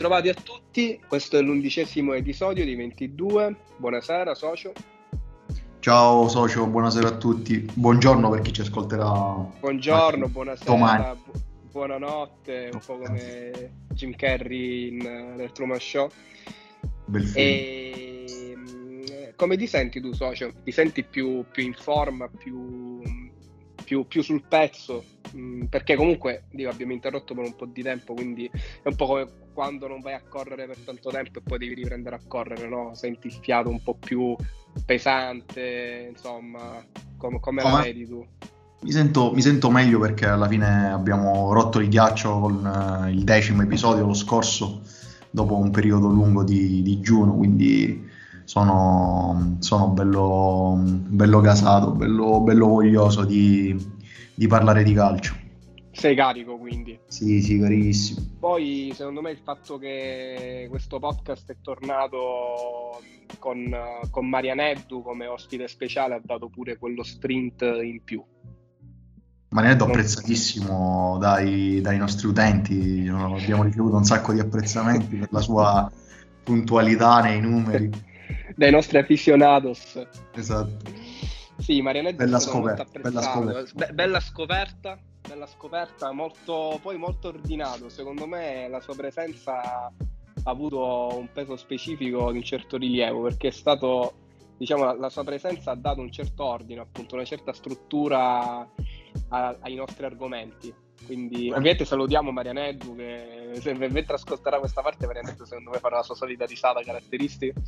Bentrovati a tutti, questo è l'undicesimo episodio di 22. Buonasera socio. Ciao socio, buonasera a tutti. Buongiorno per chi ci ascolterà. Buongiorno, buonasera, bu- buonanotte, un po' come Jim Carrey in uh, Truman Show. Bel film. E mm, come ti senti tu socio? Ti senti più, più in forma, più, più, più sul pezzo? Mm, perché comunque dico, abbiamo interrotto per un po' di tempo, quindi è un po' come quando non vai a correre per tanto tempo e poi devi riprendere a correre, no? Senti il fiato un po' più pesante, insomma, com- come la Come? vedi tu? Mi sento, mi sento meglio perché alla fine abbiamo rotto il ghiaccio con eh, il decimo episodio lo scorso, dopo un periodo lungo di digiuno, quindi sono, sono bello, bello gasato, bello, bello voglioso di, di parlare di calcio. Sei carico quindi. Sì, sì, carissimo. Poi secondo me il fatto che questo podcast è tornato con, con Marianeddu come ospite speciale ha dato pure quello sprint in più. Non- apprezzatissimo dai, dai nostri utenti, abbiamo ricevuto un sacco di apprezzamenti per la sua puntualità nei numeri. Dai nostri aficionados. Esatto. Sì, Marianeddu Bella scoperta, bella scoperta. Be- bella scoperta, bella scoperta, molto, poi molto ordinato. Secondo me la sua presenza ha avuto un peso specifico di un certo rilievo perché è stato, diciamo, la, la sua presenza ha dato un certo ordine, appunto, una certa struttura a- ai nostri argomenti. Quindi, ovviamente, salutiamo Marianeddu che se mentre ascolterà questa parte, Marianeddu secondo me farà la sua solita risata caratteristica.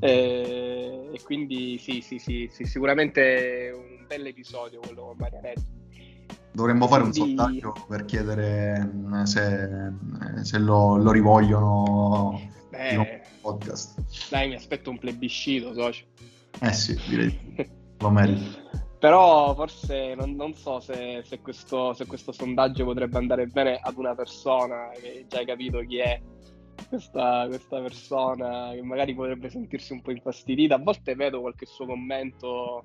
Eh, e quindi, sì, sì, sì, sì, sicuramente un bel episodio quello con Marianeddu. Dovremmo fare un Quindi- sondaggio per chiedere mm, se, se lo, lo rivogliono Beh, il podcast. dai, mi aspetto un plebiscito, socio. Eh sì, direi lo merita. Però forse non, non so se, se questo, se questo sondaggio potrebbe andare bene ad una persona che già hai capito chi è questa, questa persona, che magari potrebbe sentirsi un po' infastidita. A volte vedo qualche suo commento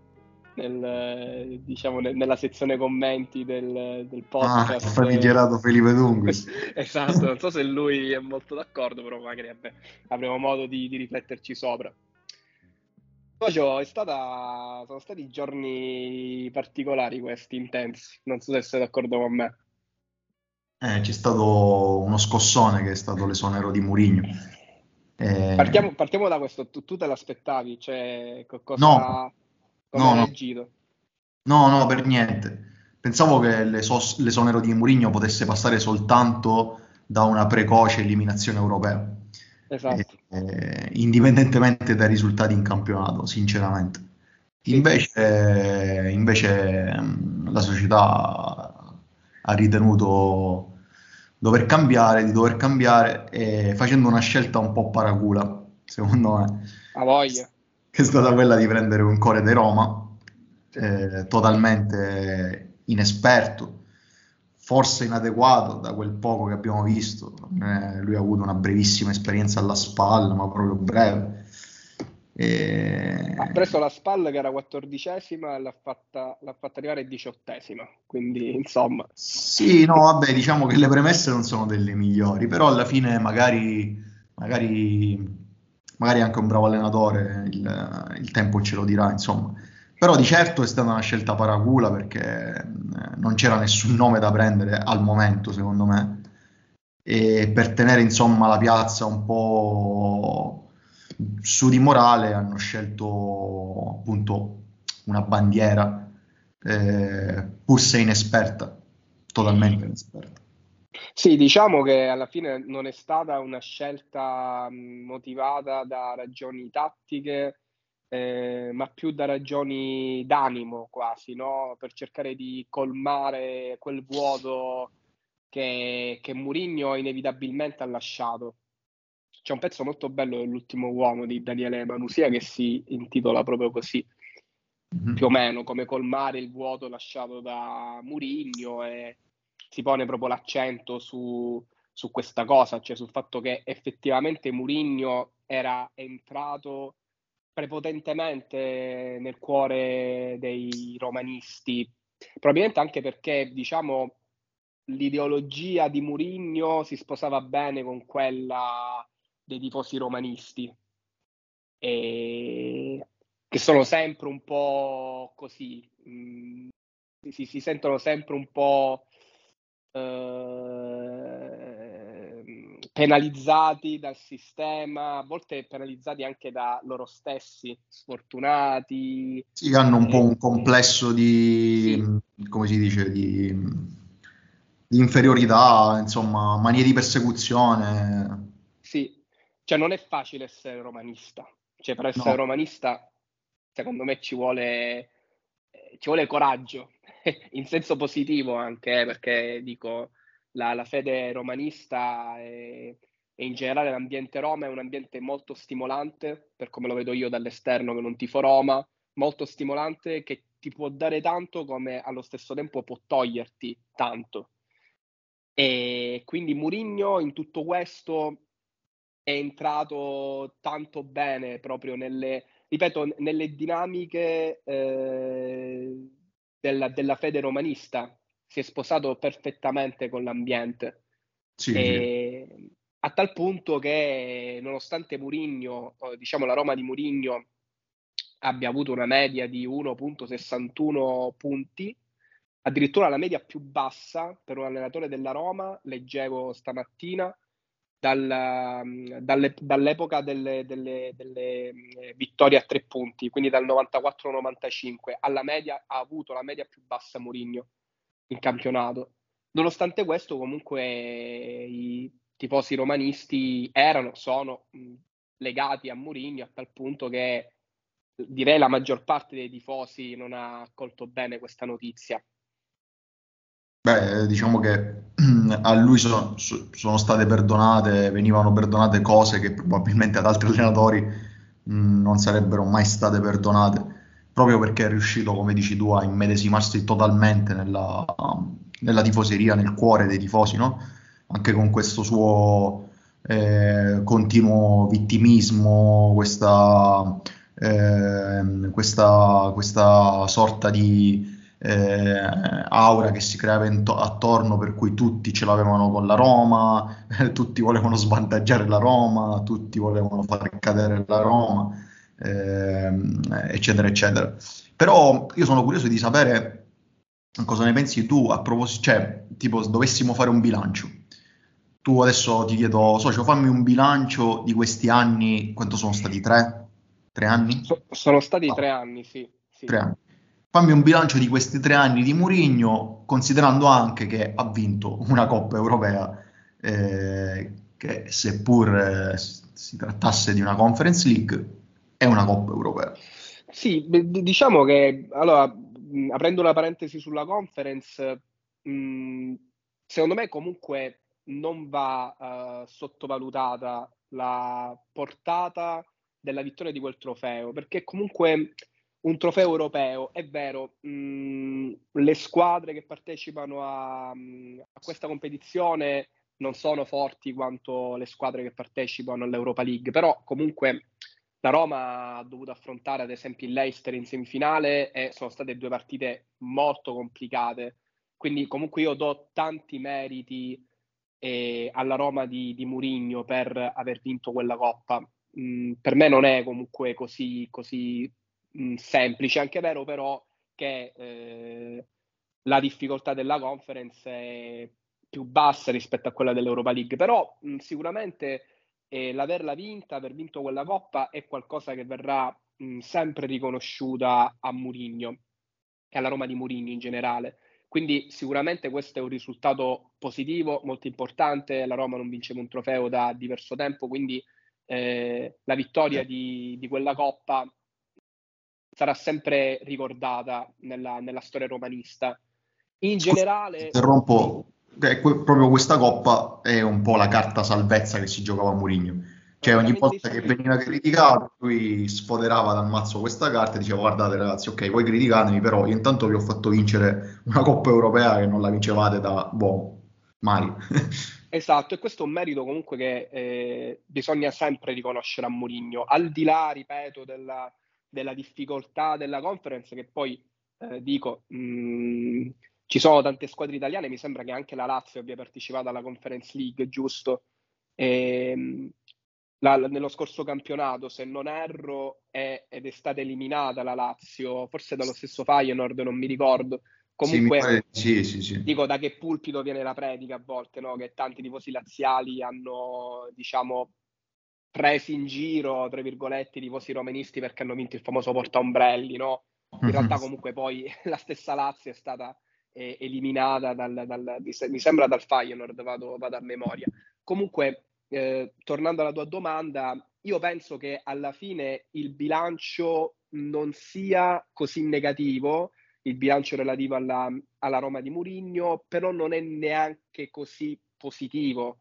nel, diciamo, nel- nella sezione commenti del, del Ah, podcast. il famigerato Felipe Dunquis. esatto, non so se lui è molto d'accordo, però magari vabbè, avremo modo di, di rifletterci sopra. Socio, è stata, sono stati giorni particolari questi, intensi. Non so se sei d'accordo con me. Eh, c'è stato uno scossone che è stato l'esonero di Mourinho. Eh, Partiamo, partiamo da questo, tu, tu te l'aspettavi? Cioè, co- cosa, No. No, no. No, no, per niente. Pensavo che l'esonero di Mourinho potesse passare soltanto da una precoce eliminazione europea, Esatto. eh, indipendentemente dai risultati in campionato, sinceramente. Invece, invece mh, la società ha ritenuto dover cambiare, di dover cambiare, e facendo una scelta un po' paracula, secondo me A voglia. che è stata quella di prendere un core di Roma, eh, totalmente inesperto, forse inadeguato da quel poco che abbiamo visto. Eh, lui ha avuto una brevissima esperienza alla spalla, ma proprio breve. E- Ha preso la spalla che era quattordicesima e l'ha fatta, l'ha fatta arrivare diciottesima. Quindi, insomma, Sì, no, vabbè, diciamo che le premesse non sono delle migliori, però alla fine magari, magari, magari anche un bravo allenatore il, il tempo ce lo dirà, insomma. Però di certo è stata una scelta paracula perché eh, non c'era nessun nome da prendere al momento, secondo me. E per tenere insomma la piazza un po' su di morale hanno scelto appunto una bandiera, eh, pur se inesperta, totalmente inesperta. Sì, diciamo che alla fine non è stata una scelta motivata da ragioni tattiche, eh, ma più da ragioni d'animo quasi, no? Per cercare di colmare quel vuoto che, che Mourinho inevitabilmente ha lasciato. C'è un pezzo molto bello dell'ultimo uomo di Daniele Manusia che si intitola proprio così, Mhm. più o meno come colmare il vuoto lasciato da Mourinho e si pone proprio l'accento su, su questa cosa, cioè sul fatto che effettivamente Mourinho era entrato prepotentemente nel cuore dei romanisti, probabilmente anche perché, diciamo, l'ideologia di Murigno si sposava bene con quella dei tifosi romanisti, e... che sono sempre un po' così, mh, mm, si, si, sentono sempre un po' eh, penalizzati dal sistema, a volte penalizzati anche da loro stessi, sfortunati. Sì, hanno un eh, po' un complesso di, sì. come si dice, di, di inferiorità, insomma, manie di persecuzione. Sì, cioè non è facile essere romanista, cioè per essere no. romanista secondo me ci vuole, ci vuole coraggio, in senso positivo anche, eh, perché dico, la, la fede romanista è, e in generale l'ambiente Roma è un ambiente molto stimolante, per come lo vedo io dall'esterno che non tifo Roma, molto stimolante che ti può dare tanto come allo stesso tempo può toglierti tanto. E quindi Murigno in tutto questo è entrato tanto bene proprio nelle, ripeto, nelle dinamiche eh, della, della, fede romanista. Si è sposato perfettamente con l'ambiente. Sì, e, sì. A tal punto che, nonostante Murigno, diciamo la Roma di Murigno, abbia avuto una media di 1.61 punti, addirittura la media più bassa per un allenatore della Roma, leggevo stamattina, dal, dalle, dall'epoca delle, delle, delle, mm, vittorie a tre punti, quindi dal 94-95 alla media ha avuto la media più bassa Mourinho in campionato. Nonostante questo, comunque i tifosi romanisti erano, sono legati a Mourinho a tal punto che direi la maggior parte dei tifosi non ha accolto bene questa notizia. Beh, diciamo che a lui sono, sono, state perdonate, venivano perdonate cose che probabilmente ad altri allenatori non sarebbero mai state perdonate, proprio perché è riuscito, come dici tu, a immedesimarsi totalmente nella, nella tifoseria, nel cuore dei tifosi, no? Anche con questo suo eh, continuo vittimismo, questa, eh, questa, questa sorta di eh, aura che si creava into- attorno per cui tutti ce l'avevano con la Roma, tutti volevano svantaggiare la Roma, tutti volevano far cadere la Roma, eh, eccetera, eccetera. Però io sono curioso di sapere cosa ne pensi tu a proposito, cioè, tipo, dovessimo fare un bilancio. Tu adesso ti chiedo, socio, fammi un bilancio di questi anni, quanto sono stati? Tre? Tre anni? So, sono stati no. tre anni, sì. sì. Tre anni fammi un bilancio di questi tre anni di Murigno, considerando anche che ha vinto una Coppa Europea, eh, che seppur eh, si trattasse di una Conference League, è una Coppa Europea. Sì, diciamo che, allora, aprendo una parentesi sulla Conference, secondo me comunque non va uh, sottovalutata la portata della vittoria di quel trofeo, perché comunque un trofeo europeo. È vero, mh, le squadre che partecipano a, a, questa competizione non sono forti quanto le squadre che partecipano all'Europa League, però comunque la Roma ha dovuto affrontare ad esempio il Leicester in semifinale e sono state due partite molto complicate. Quindi comunque io do tanti meriti eh, alla Roma di, di Murigno per aver vinto quella coppa. Mm, per me non è comunque così, così mh, semplice. Anche vero però che eh, la difficoltà della conference è più bassa rispetto a quella dell'Europa League, però mh, sicuramente eh, l'averla vinta, aver vinto quella coppa è qualcosa che verrà mh, sempre riconosciuta a Murigno e alla Roma di Murigno in generale. Quindi sicuramente questo è un risultato positivo, molto importante. La Roma non vinceva un trofeo da diverso tempo, quindi eh, la vittoria di, di, quella coppa sarà sempre ricordata nella, nella storia romanista. In generale... Interrompo, eh, proprio questa coppa è un po' la carta salvezza che si giocava a Mourinho. Cioè ogni volta che veniva criticato lui sfoderava dal mazzo questa carta e diceva guardate ragazzi ok voi criticatemi però io intanto vi ho fatto vincere una coppa europea che non la vincevate da boh, mai. esatto e questo è un merito comunque che eh, bisogna sempre riconoscere a Mourinho al di là ripeto della, della difficoltà della conference che poi eh, dico mh, mm, ci sono tante squadre italiane, mi sembra che anche la Lazio abbia partecipato alla Conference League, giusto? E, ehm, la, nello scorso campionato, se non erro, è, ed è stata eliminata la Lazio, forse dallo stesso Feyenoord, non mi ricordo. Comunque, sì, sì, sì, dico da che pulpito viene la predica a volte, no? che tanti tifosi laziali hanno, diciamo, presi in giro, tra virgolette, i tifosi romanisti perché hanno vinto il famoso portaombrelli, no? In realtà comunque poi la stessa Lazio è stata eh, eliminata dal, dal, mi sembra dal Feyenoord, vado, vado a memoria. Comunque eh, tornando alla tua domanda, io penso che alla fine il bilancio non sia così negativo, il bilancio relativo alla, alla Roma di Murigno, però non è neanche così positivo,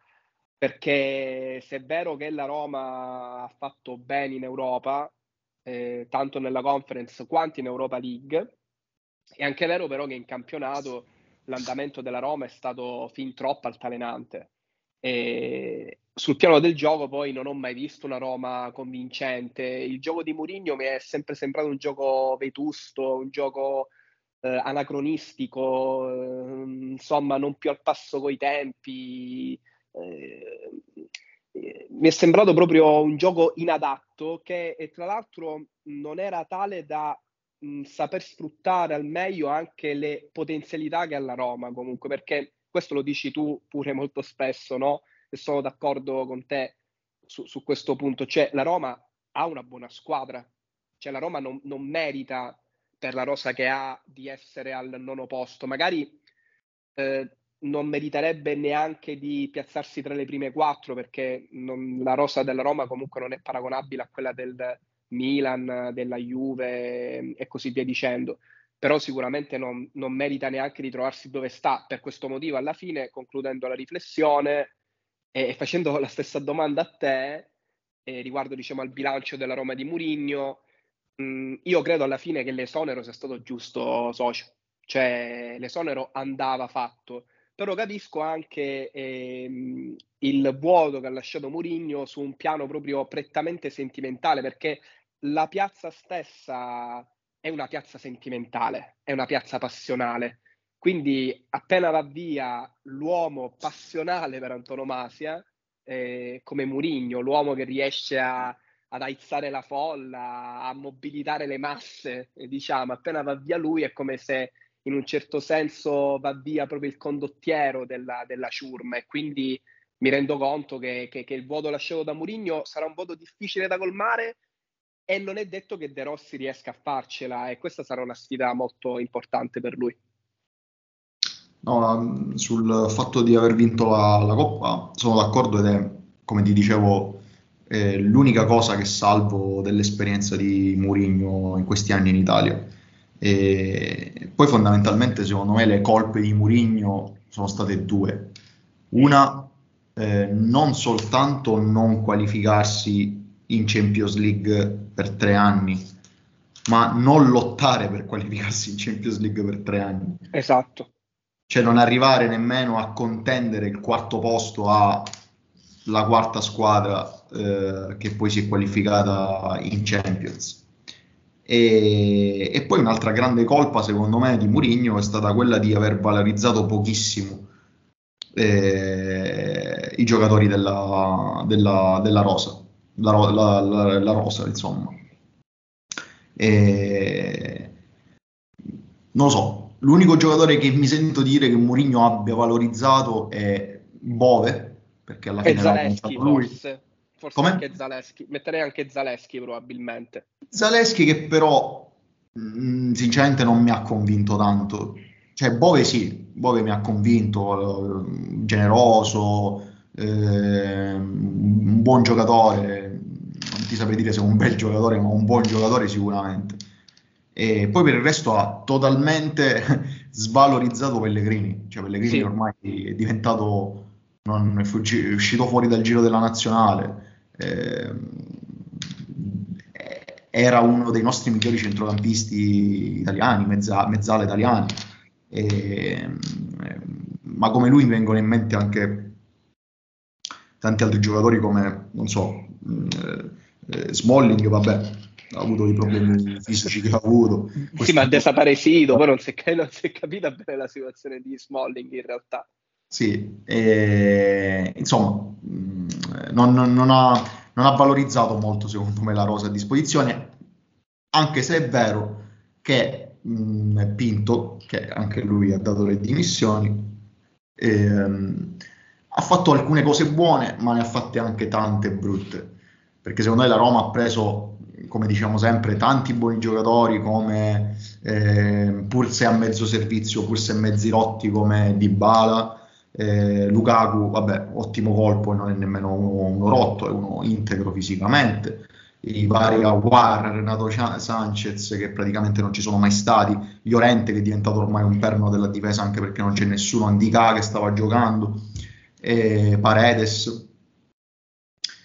perché se è vero che la Roma ha fatto bene in Europa, eh, tanto nella conference quanto in Europa League, è anche vero però che in campionato l'andamento della Roma è stato fin troppo altalenante. E sul piano del gioco poi non ho mai visto una Roma convincente. Il gioco di Mourinho mi è sempre sembrato un gioco vetusto, un gioco eh, anacronistico, eh, insomma non più al passo coi tempi. Eh, mi è sembrato proprio un gioco inadatto che tra l'altro non era tale da mh, saper sfruttare al meglio anche le potenzialità che ha la Roma comunque perché questo lo dici tu pure molto spesso, no? E sono d'accordo con te su, su questo punto. Cioè, la Roma ha una buona squadra, cioè la Roma non, non merita per la rosa che ha di essere al nono posto. Magari eh, non meriterebbe neanche di piazzarsi tra le prime quattro perché non, la rosa della Roma comunque non è paragonabile a quella del Milan, della Juve e così via dicendo. Però sicuramente non, non, merita neanche di trovarsi dove sta. Per questo motivo, alla fine, concludendo la riflessione e, facendo la stessa domanda a te, eh, riguardo diciamo, al bilancio della Roma di Murigno, mh, io credo alla fine che l'esonero sia stato giusto socio, cioè l'esonero andava fatto, però capisco anche ehm, il vuoto che ha lasciato Murigno su un piano proprio prettamente sentimentale, perché la piazza stessa è una piazza sentimentale, è una piazza passionale. Quindi appena va via l'uomo passionale per antonomasia, eh, come Murigno, l'uomo che riesce a, ad aizzare la folla, a mobilitare le masse, eh, diciamo, appena va via lui è come se in un certo senso va via proprio il condottiero della, della ciurma e quindi mi rendo conto che, che, che il voto lasciato da Murigno sarà un voto difficile da colmare, e non è detto che De Rossi riesca a farcela e questa sarà una sfida molto importante per lui. No, sul fatto di aver vinto la, la Coppa sono d'accordo ed è, come ti dicevo, eh, l'unica cosa che salvo dell'esperienza di Mourinho in questi anni in Italia. E poi fondamentalmente secondo me le colpe di Mourinho sono state due. Una, eh, non soltanto non qualificarsi in Champions League per tre anni, ma non lottare per qualificarsi in Champions League per tre anni. Esatto. Cioè non arrivare nemmeno a contendere il quarto posto alla quarta squadra eh, che poi si è qualificata in Champions. E, e, poi un'altra grande colpa, secondo me, di Mourinho è stata quella di aver valorizzato pochissimo eh, i giocatori della, della, della Rosa la, la, la, la rosa, insomma. E... Non lo so, l'unico giocatore che mi sento dire che Mourinho abbia valorizzato è Bove, perché alla fine Zaleschi, lui. Forse, forse Come? anche Zaleschi, metterei anche Zaleschi probabilmente. Zaleschi che però mh, mm, sinceramente non mi ha convinto tanto. Cioè Bove sì, Bove mi ha convinto, eh, generoso, eh, un buon giocatore, non ti saprei dire se è un bel giocatore, ma un buon giocatore sicuramente. E poi per il resto ha totalmente svalorizzato Pellegrini, cioè Pellegrini sì. ormai è diventato, non è, fuggi- è, uscito fuori dal giro della nazionale, eh, era uno dei nostri migliori centrocampisti italiani, mezza, mezzala italiani, e, ma come lui mi vengono in mente anche tanti altri giocatori come, non so, eh, eh, Smalling, vabbè, ha avuto i problemi fisici che ha avuto. Sì, ma ha desaparecido, poi non si, è, non si è capita bene la situazione di Smalling in realtà. Sì, e, insomma, non, non, non, ha, non, ha, valorizzato molto secondo me la rosa a disposizione, anche se è vero che mh, Pinto, che anche lui ha dato le dimissioni, ehm, ha fatto alcune cose buone, ma ne ha fatte anche tante brutte, perché secondo me la Roma ha preso, come diciamo sempre, tanti buoni giocatori come eh, pur se a mezzo servizio, pur se mezzi rotti come Dybala, eh, Lukaku, vabbè, ottimo colpo non è nemmeno uno, uno, rotto, è uno integro fisicamente. I vari Aguar, Renato Sanchez che praticamente non ci sono mai stati, Llorente che è diventato ormai un perno della difesa anche perché non c'è nessuno, Andica che stava giocando, e Paredes.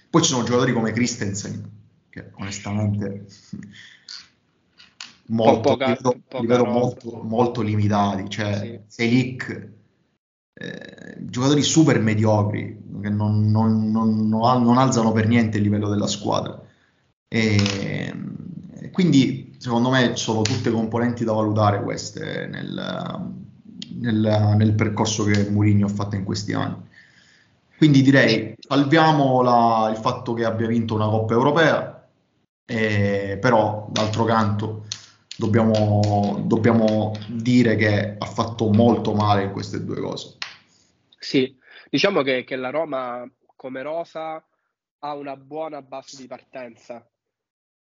Poi ci sono giocatori come Christensen che onestamente molto, poca, vedo, vedo molto, molto, limitati, cioè sì. Selic eh, giocatori super mediocri che non, non, non, non, alzano per niente il livello della squadra. E, quindi, secondo me, sono tutte componenti da valutare queste nel, nel, nel percorso che Mourinho ha fatto in questi anni. Quindi direi salviamo la, il fatto che abbia vinto una Coppa Europea, eh, però d'altro canto dobbiamo, dobbiamo dire che ha fatto molto male in queste due cose. Sì, diciamo che, che la Roma come rosa ha una buona base di partenza.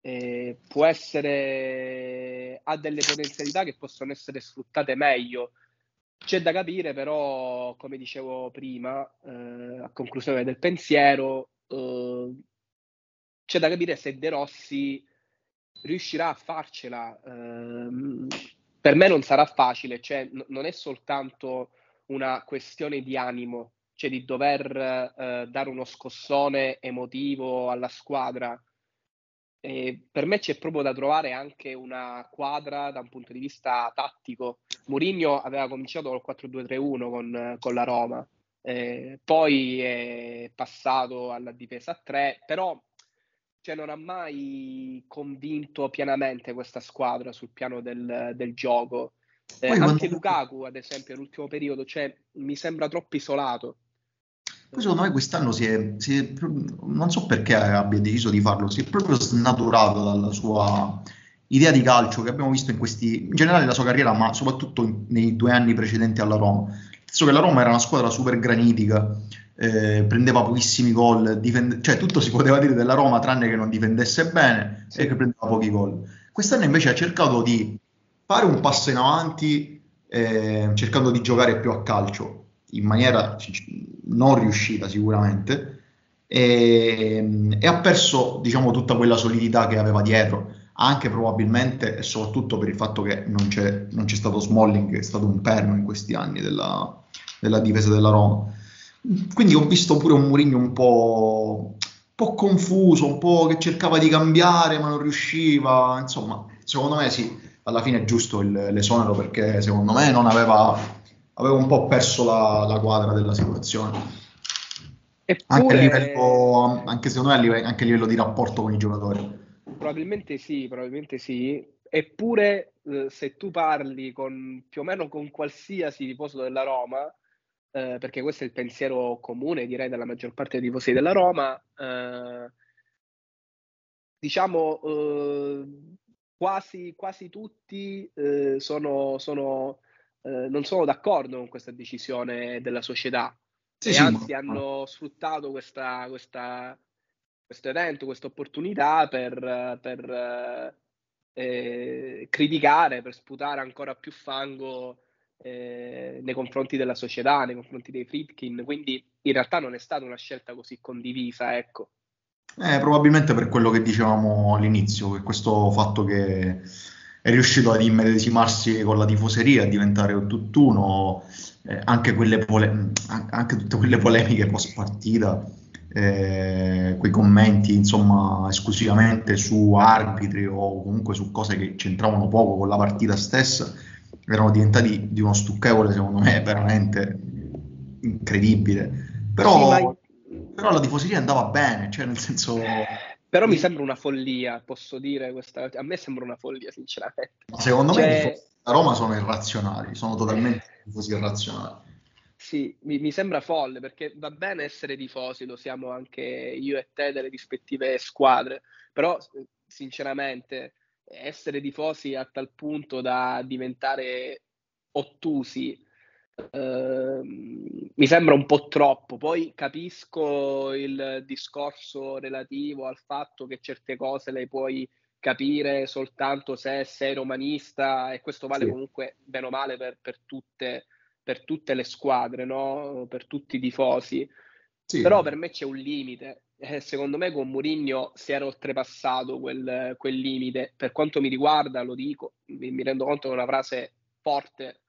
Eh, può essere ha delle potenzialità che possono essere sfruttate meglio. C'è da capire, però, come dicevo prima, eh, a conclusione del pensiero, eh, c'è da capire se De Rossi riuscirà a farcela. Ehm, per me non sarà facile, cioè n- non è soltanto una questione di animo, cioè di dover eh, dare uno scossone emotivo alla squadra. E per me c'è proprio da trovare anche una quadra da un punto di vista tattico. Mourinho aveva cominciato col 4-2-3-1 con, con la Roma, eh, poi è passato alla difesa a 3, però cioè, non ha mai convinto pienamente questa squadra sul piano del, del gioco. Eh, anche quando... Lukaku, ad esempio, nell'ultimo periodo, cioè, mi sembra troppo isolato. Poi secondo me quest'anno si è, si è, non so perché abbia deciso di farlo, si è proprio snaturato dalla sua idea di calcio che abbiamo visto in questi, in generale nella sua carriera, ma soprattutto in, nei due anni precedenti alla Roma. Penso che la Roma era una squadra super granitica, eh, prendeva pochissimi gol, difende- cioè tutto si poteva dire della Roma tranne che non difendesse bene sì. e che prendeva pochi gol. Quest'anno invece ha cercato di fare un passo in avanti eh, cercando di giocare più a calcio in maniera non riuscita sicuramente e, e, ha perso diciamo tutta quella solidità che aveva dietro anche probabilmente e soprattutto per il fatto che non c'è, non c'è stato Smalling che è stato un perno in questi anni della, della difesa della Roma quindi ho visto pure un Mourinho un po', un po' confuso un po' che cercava di cambiare ma non riusciva insomma secondo me sì alla fine è giusto il, l'esonero perché secondo me non aveva, aveva un po' perso la, la quadra della situazione. Eppure, anche, a livello, anche secondo me anche a livello di rapporto con i giocatori. Probabilmente sì, probabilmente sì. Eppure eh, se tu parli con più o meno con qualsiasi tifoso della Roma, eh, perché questo è il pensiero comune direi della maggior parte dei tifosi della Roma, eh, diciamo eh, quasi, quasi tutti eh, sono, sono, non sono d'accordo con questa decisione della società sì, e sì, anzi ma... hanno sfruttato questa, questa, questo evento, questa opportunità per, per eh, criticare, per sputare ancora più fango eh, nei confronti della società, nei confronti dei Fritkin, quindi in realtà non è stata una scelta così condivisa, ecco. Eh, probabilmente per quello che dicevamo all'inizio, che questo fatto che è riuscito ad immedesimarsi con la tifoseria, a diventare un tutt'uno, eh, anche, pole- anche, tutte quelle polemiche post partita, eh, quei commenti insomma esclusivamente su arbitri o comunque su cose che c'entravano poco con la partita stessa, erano diventati di uno stucchevole secondo me veramente incredibile. Però... Sì, ma però la tifoseria andava bene, cioè nel senso... Però mi sembra una follia, posso dire questa A me sembra una follia, sinceramente. Secondo cioè... me a Roma sono irrazionali, sono totalmente così irrazionali. Sì, mi, mi, sembra folle perché va bene essere tifosi, lo siamo anche io e te delle rispettive squadre, però sinceramente essere tifosi a tal punto da diventare ottusi eh, mi sembra un po' troppo. Poi capisco il discorso relativo al fatto che certe cose le puoi capire soltanto se sei romanista e questo vale sì. comunque bene o male per, per tutte per tutte le squadre, no? per tutti i tifosi. Sì. Però per me c'è un limite. Eh, secondo me con Mourinho si era oltrepassato quel, quel, limite. Per quanto mi riguarda, lo dico, mi, mi rendo conto che è una frase forte,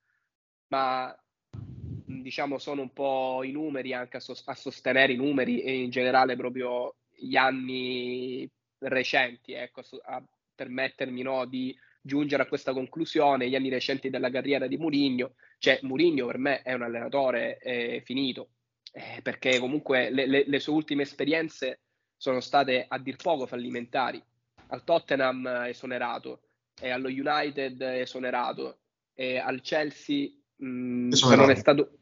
ma diciamo sono un po' i numeri anche a, so- a, sostenere i numeri e in generale proprio gli anni recenti, ecco, a permettermi no, di giungere a questa conclusione, gli anni recenti della carriera di Mourinho, cioè Mourinho per me è un allenatore eh, finito, eh, perché comunque le, le, le, sue ultime esperienze sono state a dir poco fallimentari. Al Tottenham è esonerato, e allo United è esonerato, e al Chelsea mh, mm, non è stato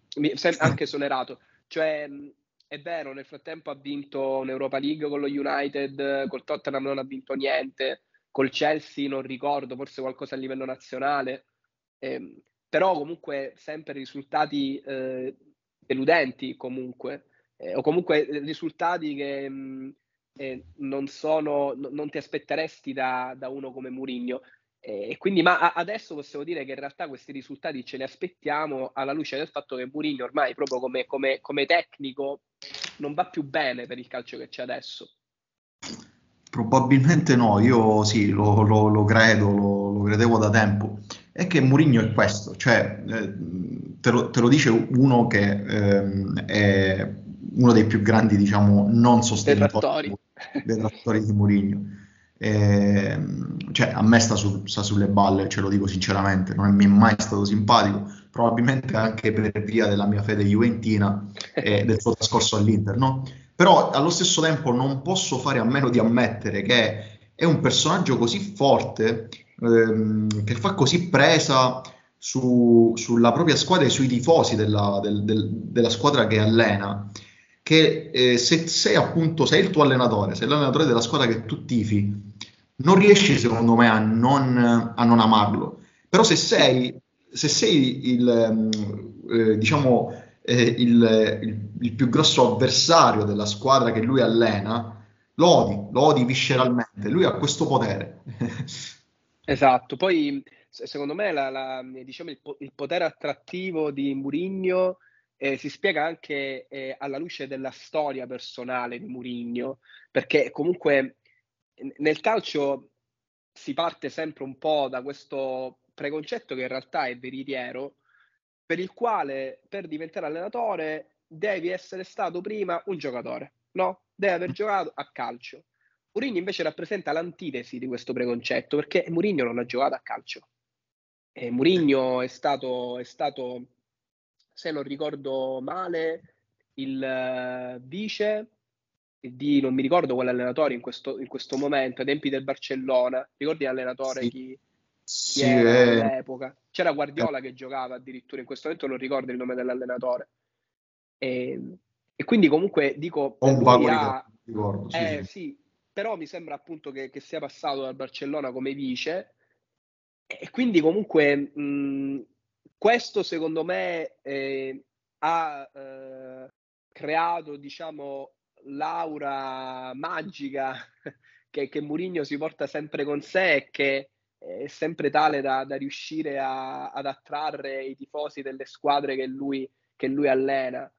anche esonerato. Cioè, mh, è vero, nel frattempo ha vinto un'Europa League con lo United, col Tottenham non ha vinto niente, col Chelsea non ricordo, forse qualcosa a livello nazionale, eh, però comunque sempre risultati eh, deludenti comunque, eh, o comunque risultati che mh, mm, eh, non, sono, n- non ti aspetteresti da, da uno come Mourinho. E quindi, ma adesso possiamo dire che in realtà questi risultati ce li aspettiamo alla luce del fatto che Mourinho ormai proprio come, come, come tecnico non va più bene per il calcio che c'è adesso. Probabilmente no, io sì, lo, lo, lo credo, lo, lo, credevo da tempo. È che Mourinho è questo, cioè eh, te, lo, te, lo, dice uno che eh, è uno dei più grandi, diciamo, non sostenitori detrattori di Mourinho. Eh, cioè, a me sta, su, sta, sulle balle, ce lo dico sinceramente, non mi è mai stato simpatico, probabilmente anche per via della mia fede juventina e del suo trascorso all'Inter, no? Però allo stesso tempo non posso fare a meno di ammettere che è un personaggio così forte, ehm, che fa così presa su, sulla propria squadra e sui tifosi della, del, del, della squadra che allena, che eh, se sei appunto, sei il tuo allenatore, sei l'allenatore della squadra che tu tifi, non riesci secondo me a non, a non amarlo. Però se sei, se sei il, ehm, eh, diciamo, eh, il, il, il, più grosso avversario della squadra che lui allena, lo odi, lo odi visceralmente, lui ha questo potere. esatto, poi secondo me la, la, diciamo, il, il, potere attrattivo di Murigno eh, si spiega anche eh, alla luce della storia personale di Murigno, perché comunque nel calcio si parte sempre un po' da questo preconcetto che in realtà è veritiero, per il quale per diventare allenatore devi essere stato prima un giocatore, no? Devi aver giocato a calcio. Mourinho invece rappresenta l'antitesi di questo preconcetto perché Mourinho non ha giocato a calcio. E Mourinho è stato, è stato, se non ricordo male, il uh, vice di non mi ricordo quale allenatore in questo, in questo momento, ai tempi del Barcellona. Ricordi l'allenatore sì. chi, sì, eh. all'epoca. C'era Guardiola che giocava addirittura, in questo momento non ricordo il nome dell'allenatore. E, e quindi comunque dico... Un vago ha, ricordo, sì, eh, sì. sì, però mi sembra appunto che, che, sia passato dal Barcellona come vice e quindi comunque mh, questo secondo me eh, ha eh, creato diciamo l'aura magica che, che Murigno si porta sempre con sé e che è sempre tale da, da riuscire a, ad attrarre i tifosi delle squadre che lui, che lui allena.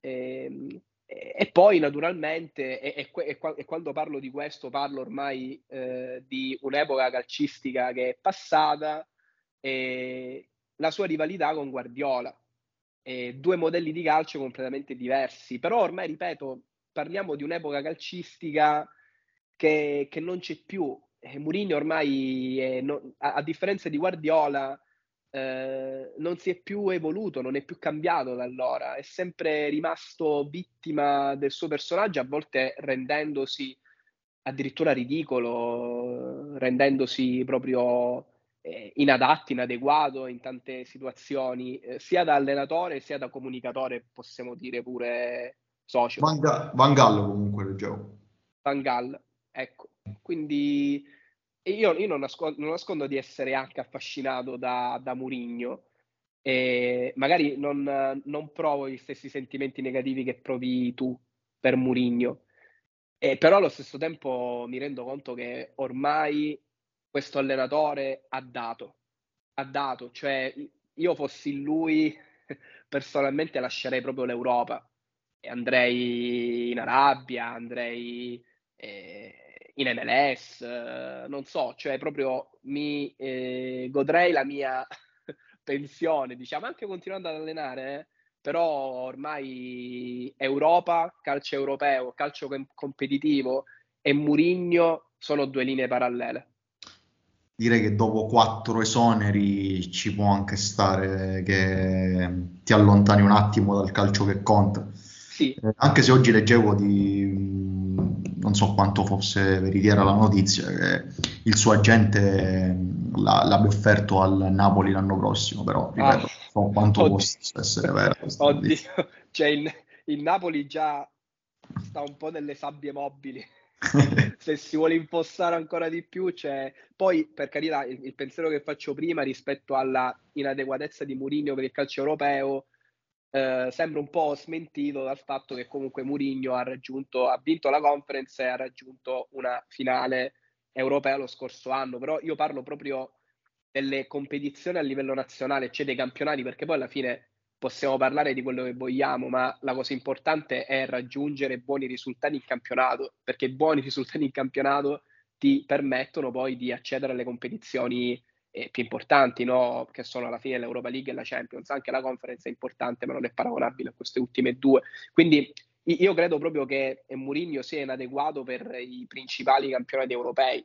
E, ehm, e, poi naturalmente, e, e, e, quando parlo di questo parlo ormai eh, di un'epoca calcistica che è passata, e la sua rivalità con Guardiola. due modelli di calcio completamente diversi, però ormai, ripeto, parliamo di un'epoca calcistica che, che non c'è più, eh, Mourinho ormai, è, no, a, a, differenza di Guardiola, eh, non si è più evoluto, non è più cambiato da allora, è sempre rimasto vittima del suo personaggio, a volte rendendosi addirittura ridicolo, rendendosi proprio eh, inadatti, inadeguato in tante situazioni, eh, sia da allenatore sia da comunicatore, possiamo dire pure socio. Van, Ga- Van Gallo comunque leggevo. Van Gaal, ecco. Quindi io, io non, nascondo, non, nascondo, di essere anche affascinato da, da Murigno e magari non, non, provo gli stessi sentimenti negativi che provi tu per Murigno, e però allo stesso tempo mi rendo conto che ormai questo allenatore ha dato, ha dato, cioè io fossi lui personalmente lascerei proprio l'Europa e andrei in Arabia, andrei eh, in MLS, eh, non so, cioè proprio mi eh, godrei la mia pensione, diciamo, anche continuando ad allenare, eh, però ormai Europa, calcio europeo, calcio competitivo e Murigno sono due linee parallele. Direi che dopo quattro esoneri ci può anche stare che ti allontani un attimo dal calcio che conta. Sì. Eh, anche se oggi leggevo di non so quanto fosse veritiera la notizia, che il suo agente l'abbia offerto al Napoli l'anno prossimo, però ripeto, ah, so quanto oddio. possa essere vero. Oddio, cioè il, il Napoli già sta un po' nelle sabbie mobili. se si vuole impostare ancora di più, cioè... poi per carità il, il, pensiero che faccio prima rispetto alla inadeguatezza di Mourinho per il calcio europeo eh, sembra un po' smentito dal fatto che comunque Mourinho ha raggiunto, ha vinto la conference e ha raggiunto una finale europea lo scorso anno, però io parlo proprio delle competizioni a livello nazionale, cioè dei campionati, perché poi alla fine possiamo parlare di quello che vogliamo, ma la cosa importante è raggiungere buoni risultati in campionato, perché buoni risultati in campionato ti permettono poi di accedere alle competizioni eh, più importanti, no? che sono alla fine l'Europa League e la Champions. Anche la conference è importante, ma non è paragonabile a queste ultime due. Quindi io credo proprio che Mourinho sia inadeguato per i principali campionati europei.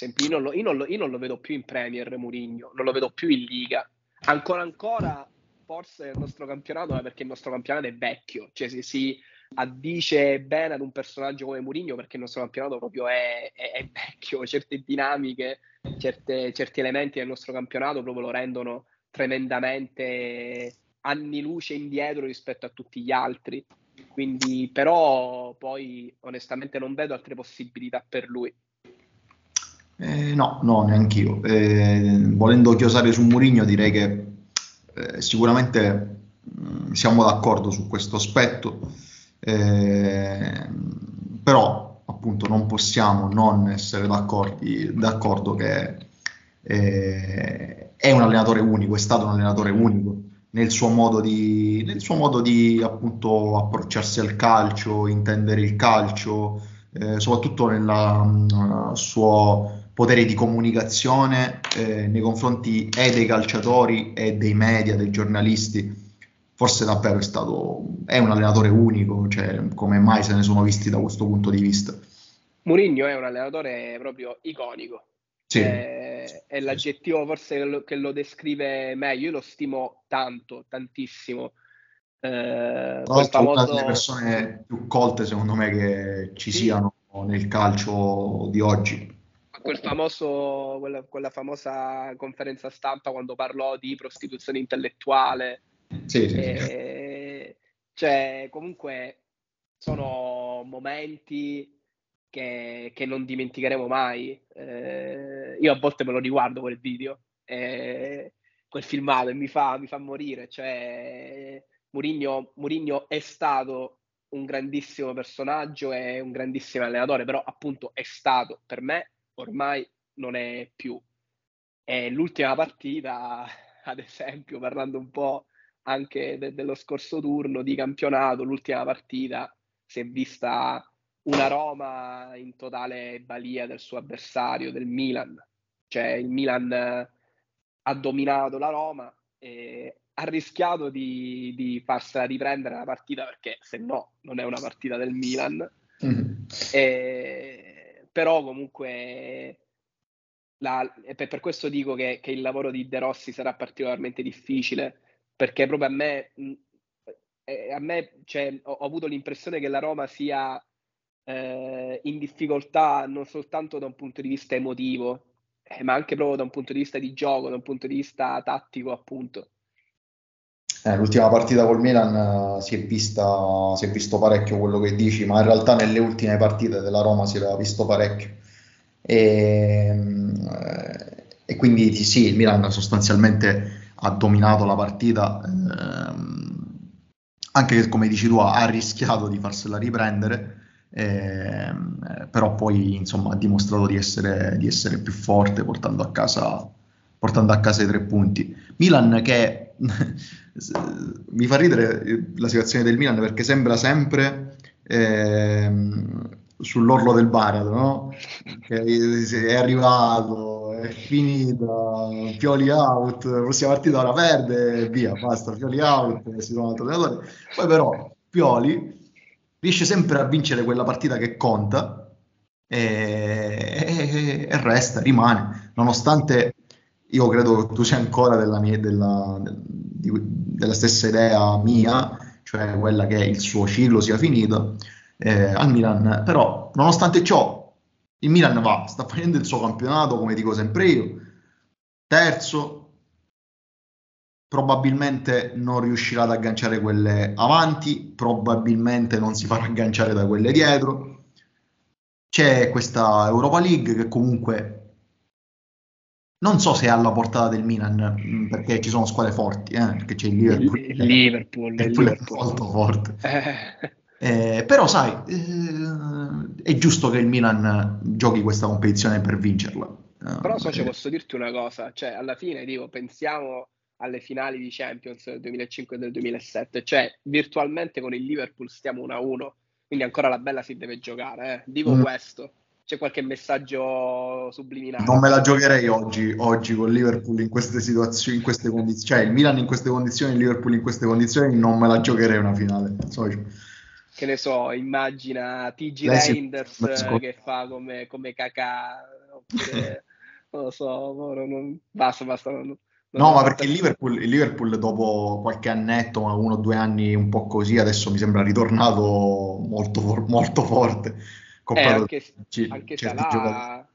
Io non, lo, io, non lo, io non lo vedo più in Premier Mourinho, non lo vedo più in Liga. Ancora ancora forse il nostro campionato è perché il nostro campionato è vecchio, cioè si, si addice bene ad un personaggio come Mourinho perché il nostro campionato proprio è, è, è vecchio, certe dinamiche, certe, certi elementi del nostro campionato proprio lo rendono tremendamente anni luce indietro rispetto a tutti gli altri. Quindi, però, poi onestamente non vedo altre possibilità per lui. Eh, no, no, neanche io. Eh, volendo chiosare su Mourinho, direi che eh, sicuramente mh, mm, siamo d'accordo su questo aspetto. Eh, però appunto non possiamo non essere d'accordo che eh, è un allenatore unico, è stato un allenatore unico nel suo modo di, nel suo modo di appunto approcciarsi al calcio, intendere il calcio, eh, soprattutto nel uh, suo potere di comunicazione eh, nei confronti e dei calciatori e dei media, dei giornalisti forse davvero è stato è un allenatore unico, cioè come mai se ne sono visti da questo punto di vista. Mourinho è un allenatore proprio iconico. Sì. È, è l'aggettivo forse che lo, che lo, descrive meglio. Io lo stimo tanto, tantissimo. Eh, famoso... una delle persone più colte, secondo me, che ci sì. siano nel calcio di oggi. Quel famoso, quella, quella famosa conferenza stampa quando parlò di prostituzione intellettuale sì, sì, eh, Cioè, comunque sono momenti che, che non dimenticheremo mai. Eh, io a volte me lo riguardo quel video, eh, quel filmato e mi fa, mi fa morire. Cioè, Murigno, Murigno è stato un grandissimo personaggio e un grandissimo allenatore, però appunto è stato per me, ormai non è più. E l'ultima partita, ad esempio, parlando un po' anche de- dello scorso turno di campionato, l'ultima partita, si è vista una Roma in totale balia del suo avversario, del Milan. Cioè il Milan ha dominato la Roma e ha rischiato di, di farsela riprendere la partita perché se no non è una partita del Milan. Mm. E, però comunque la, per, per, questo dico che, che, il lavoro di De Rossi sarà particolarmente difficile perché proprio a me, a me cioè, ho, avuto l'impressione che la Roma sia eh, in difficoltà non soltanto da un punto di vista emotivo, eh, ma anche proprio da un punto di vista di gioco, da un punto di vista tattico, appunto. Eh, l'ultima partita col Milan uh, si, è vista, si è visto parecchio quello che dici, ma in realtà nelle ultime partite della Roma si era visto parecchio. E, eh, e quindi sì, il Milan sostanzialmente ha dominato la partita, ehm, anche se come dici tu ha rischiato di farsela riprendere. Eh, però poi insomma ha dimostrato di essere, di essere più forte portando a, casa, portando a casa i tre punti. Milan che mi fa ridere la situazione del Milan perché sembra sempre eh, sull'orlo del baratro, no? che è arrivato, è finito, Pioli out, prossima partita ora perde, via, basta, Pioli out, si trova un altro allenatore. Poi però Pioli riesce sempre a vincere quella partita che conta e, e, resta, rimane, nonostante io credo che tu sia ancora della, mia, della, della stessa idea mia, cioè quella che il suo ciclo sia finito eh, al Milan, però nonostante ciò il Milan va, sta facendo il suo campionato come dico sempre io, terzo, probabilmente non riuscirà ad agganciare quelle avanti, probabilmente non si farà agganciare da quelle dietro. C'è questa Europa League che comunque non so se è alla portata del Milan mm, perché ci sono squadre forti, eh, perché c'è il Liverpool, il Liverpool, il Liverpool è molto forte. Eh. Eh, però sai, eh, è giusto che il Milan giochi questa competizione per vincerla. Però so, cioè, posso dirti una cosa, cioè alla fine dico, pensiamo alle finali di Champions del 2005 e del 2007, cioè virtualmente con il Liverpool stiamo 1-1, quindi ancora la bella si deve giocare, eh. dico mm. questo. C'è qualche messaggio subliminale? Non me la giocherei oggi, oggi con Liverpool in queste situazioni, in queste condizioni, cioè il Milan in queste condizioni, il Liverpool in queste condizioni, non me la giocherei una finale. So, che ne so, immagina TG Reinders che fa come, come cacà, oppure, non lo so, non, non, basta, basta. Non, no, ma perché il Liverpool, il Liverpool, dopo qualche annetto, uno o due anni un po' così, adesso mi sembra ritornato molto, molto forte eh, anche, c- anche Salah,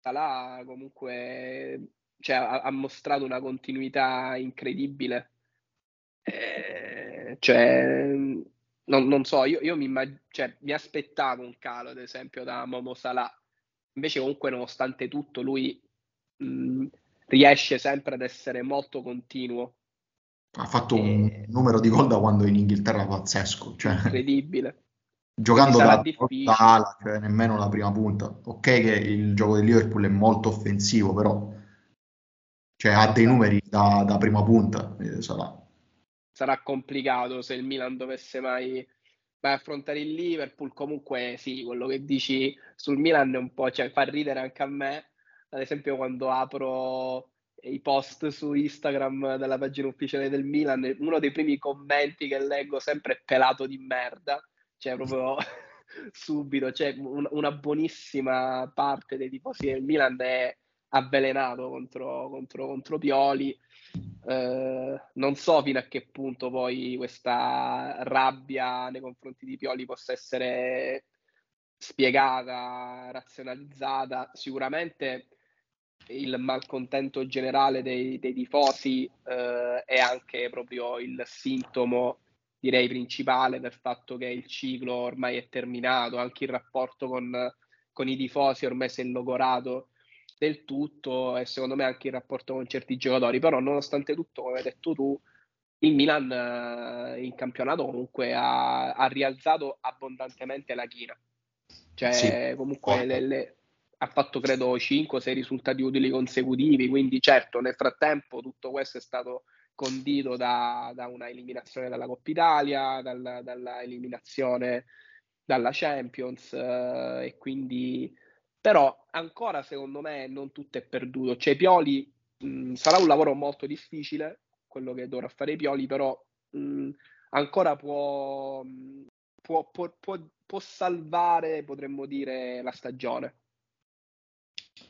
Salah comunque cioè, ha, ha, mostrato una continuità incredibile. Eh, cioè, non, non, so, io, io mi, immag- cioè, mi, aspettavo un calo, ad esempio, da Momo Salah. Invece, comunque, nonostante tutto, lui mh, riesce sempre ad essere molto continuo. Ha fatto e... un numero di gol da quando in Inghilterra pazzesco. Cioè... Incredibile giocando da, da ala, cioè nemmeno la prima punta. Ok che il gioco del Liverpool è molto offensivo, però cioè, ha dei numeri da, da prima punta. Eh, sarà. Sarà complicato se il Milan dovesse mai, mai, affrontare il Liverpool. Comunque sì, quello che dici sul Milan è un po', cioè, fa ridere anche a me. Ad esempio quando apro i post su Instagram della pagina ufficiale del Milan, uno dei primi commenti che leggo sempre è pelato di merda cioè proprio subito, cioè un, una buonissima parte dei tifosi del Milan è avvelenato contro, contro, contro Pioli. Eh, non so fino a che punto poi questa rabbia nei confronti di Pioli possa essere spiegata, razionalizzata. Sicuramente il malcontento generale dei, dei tifosi eh, è anche proprio il sintomo direi principale del fatto che il ciclo ormai è terminato, anche il rapporto con, con i tifosi ormai si è logorato del tutto e secondo me anche il rapporto con certi giocatori, però nonostante tutto, come hai detto tu, il Milan eh, in campionato comunque ha, ha, rialzato abbondantemente la china, cioè sì. comunque le, le, ha fatto credo 5-6 risultati utili consecutivi, quindi certo nel frattempo tutto questo è stato condito da, da una eliminazione dalla Coppa Italia, dal, dalla eliminazione dalla Champions eh, e quindi però ancora secondo me non tutto è perduto. Cioè Pioli mh, sarà un lavoro molto difficile quello che dovrà fare Pioli, però mh, ancora può, può, può, può, salvare, potremmo dire, la stagione.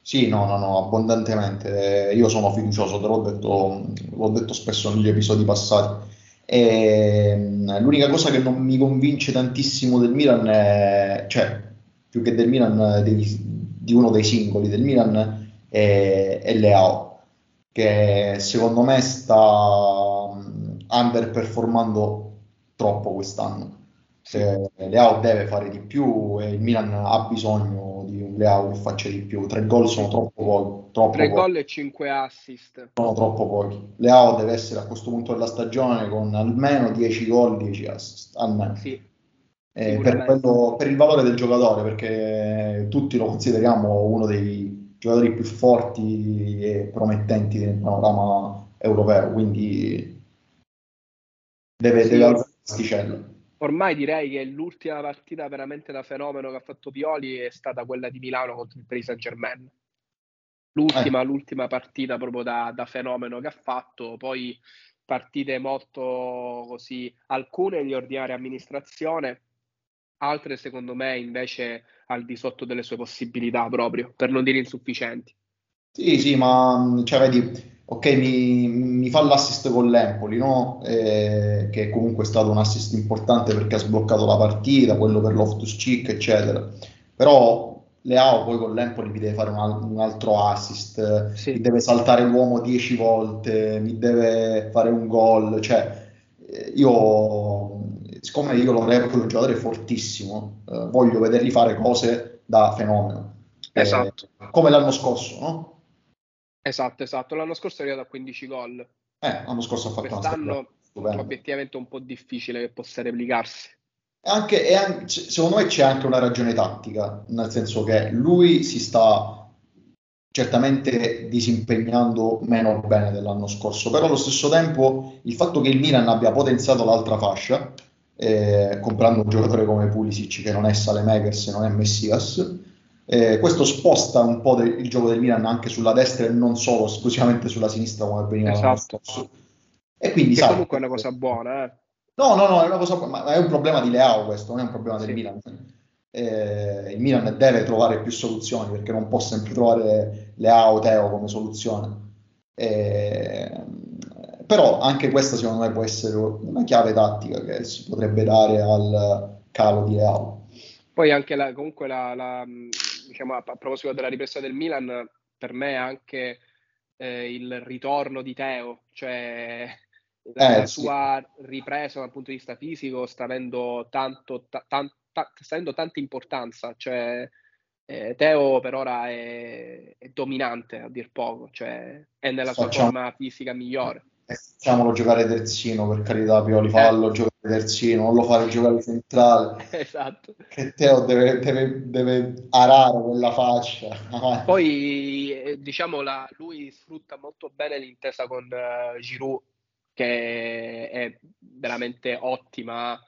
Sì, no, no, no, abbondantemente. Io sono fiducioso, te l'ho detto, l'ho detto spesso negli episodi passati. E, l'unica cosa che non mi convince tantissimo del Milan è, cioè, più che del Milan di, di uno dei singoli del Milan è, è Leao, che secondo me sta underperformando troppo quest'anno. Sì. Leao deve fare di più e il Milan ha bisogno di un Leao che faccia di più. Tre gol sono troppo pochi. Troppo Tre gol e cinque assist. Sono troppo pochi. Leao deve essere a questo punto della stagione con almeno 10 gol, 10 assist. Almeno. Sì. Eh, per, quello, per il valore del giocatore, perché tutti lo consideriamo uno dei giocatori più forti e promettenti nel panorama europeo, quindi deve, sì. deve alzare ormai direi che l'ultima partita veramente da fenomeno che ha fatto Pioli è stata quella di Milano contro il Paris Saint Germain. L'ultima, eh. l'ultima partita proprio da, da, fenomeno che ha fatto, poi partite molto così, alcune di ordinaria amministrazione, altre secondo me invece al di sotto delle sue possibilità proprio, per non dire insufficienti. Sì, sì, ma cioè, vedi, ok, mi, mi, fa l'assist con l'Empoli, no? eh, che comunque è stato un assist importante perché ha sbloccato la partita, quello per Loftus Cheek, eccetera. Però Leao poi con l'Empoli mi deve fare un, un altro assist, sì. mi deve saltare l'uomo dieci volte, mi deve fare un gol, cioè eh, io, siccome io lo reputo un giocatore fortissimo, eh, voglio vedergli fare cose da fenomeno. Esatto. Eh, come l'anno scorso, no? Esatto, esatto. L'anno scorso è arrivato a 15 gol. Eh, l'anno scorso ha fatto Quest'anno è obiettivamente un po' difficile che possa replicarsi. Anche, anche, secondo me c'è anche una ragione tattica, nel senso che lui si sta certamente disimpegnando meno bene dell'anno scorso, però allo stesso tempo il fatto che il Milan abbia potenziato l'altra fascia, eh, comprando un giocatore come Pulisic che non è Salemakers, non è Messias, eh, questo sposta un po' del, il gioco del Milan anche sulla destra e non solo esclusivamente sulla sinistra come veniva esatto. E quindi, che sai, comunque è una cosa buona, eh. No, no, no, è una cosa buona, ma è un problema di Leao questo, non è un problema del sì. Milan. Eh, il Milan deve trovare più soluzioni perché non può sempre trovare Leao Teo come soluzione. Eh, però anche questa secondo me può essere una chiave tattica che si potrebbe dare al calo di Leao. Poi anche la, comunque la, la, diciamo, a, proposito della ripresa del Milan, per me anche eh, il ritorno di Teo, cioè la, eh, sua sì. ripresa dal punto di vista fisico sta avendo, tanto, ta, ta, ta, sta avendo tanta importanza, cioè eh, Teo per ora è, è, dominante a dir poco, cioè è nella sua Facciamo... forma fisica migliore. Facciamolo giocare terzino per carità, Pioli, fallo eh. giocare terzino, non lo fare giocare centrale. esatto. Che Teo deve, deve, deve arare quella faccia. Poi, eh, diciamo, la, lui sfrutta molto bene l'intesa con uh, Giroud, che è veramente ottima.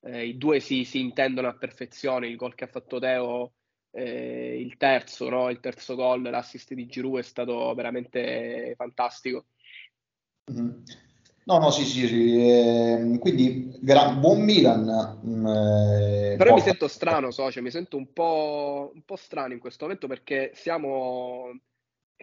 Eh, I due si, si, intendono a perfezione. Il gol che ha fatto Teo, eh, il terzo, no? il terzo gol, l'assist di Giroud è stato veramente fantastico. Mm-hmm. No, no, sì, sì, sì. Eh, quindi gra- buon Milan. Mm, eh, Però mi sento strano, socio, mi sento un po', un po' strano in questo momento perché siamo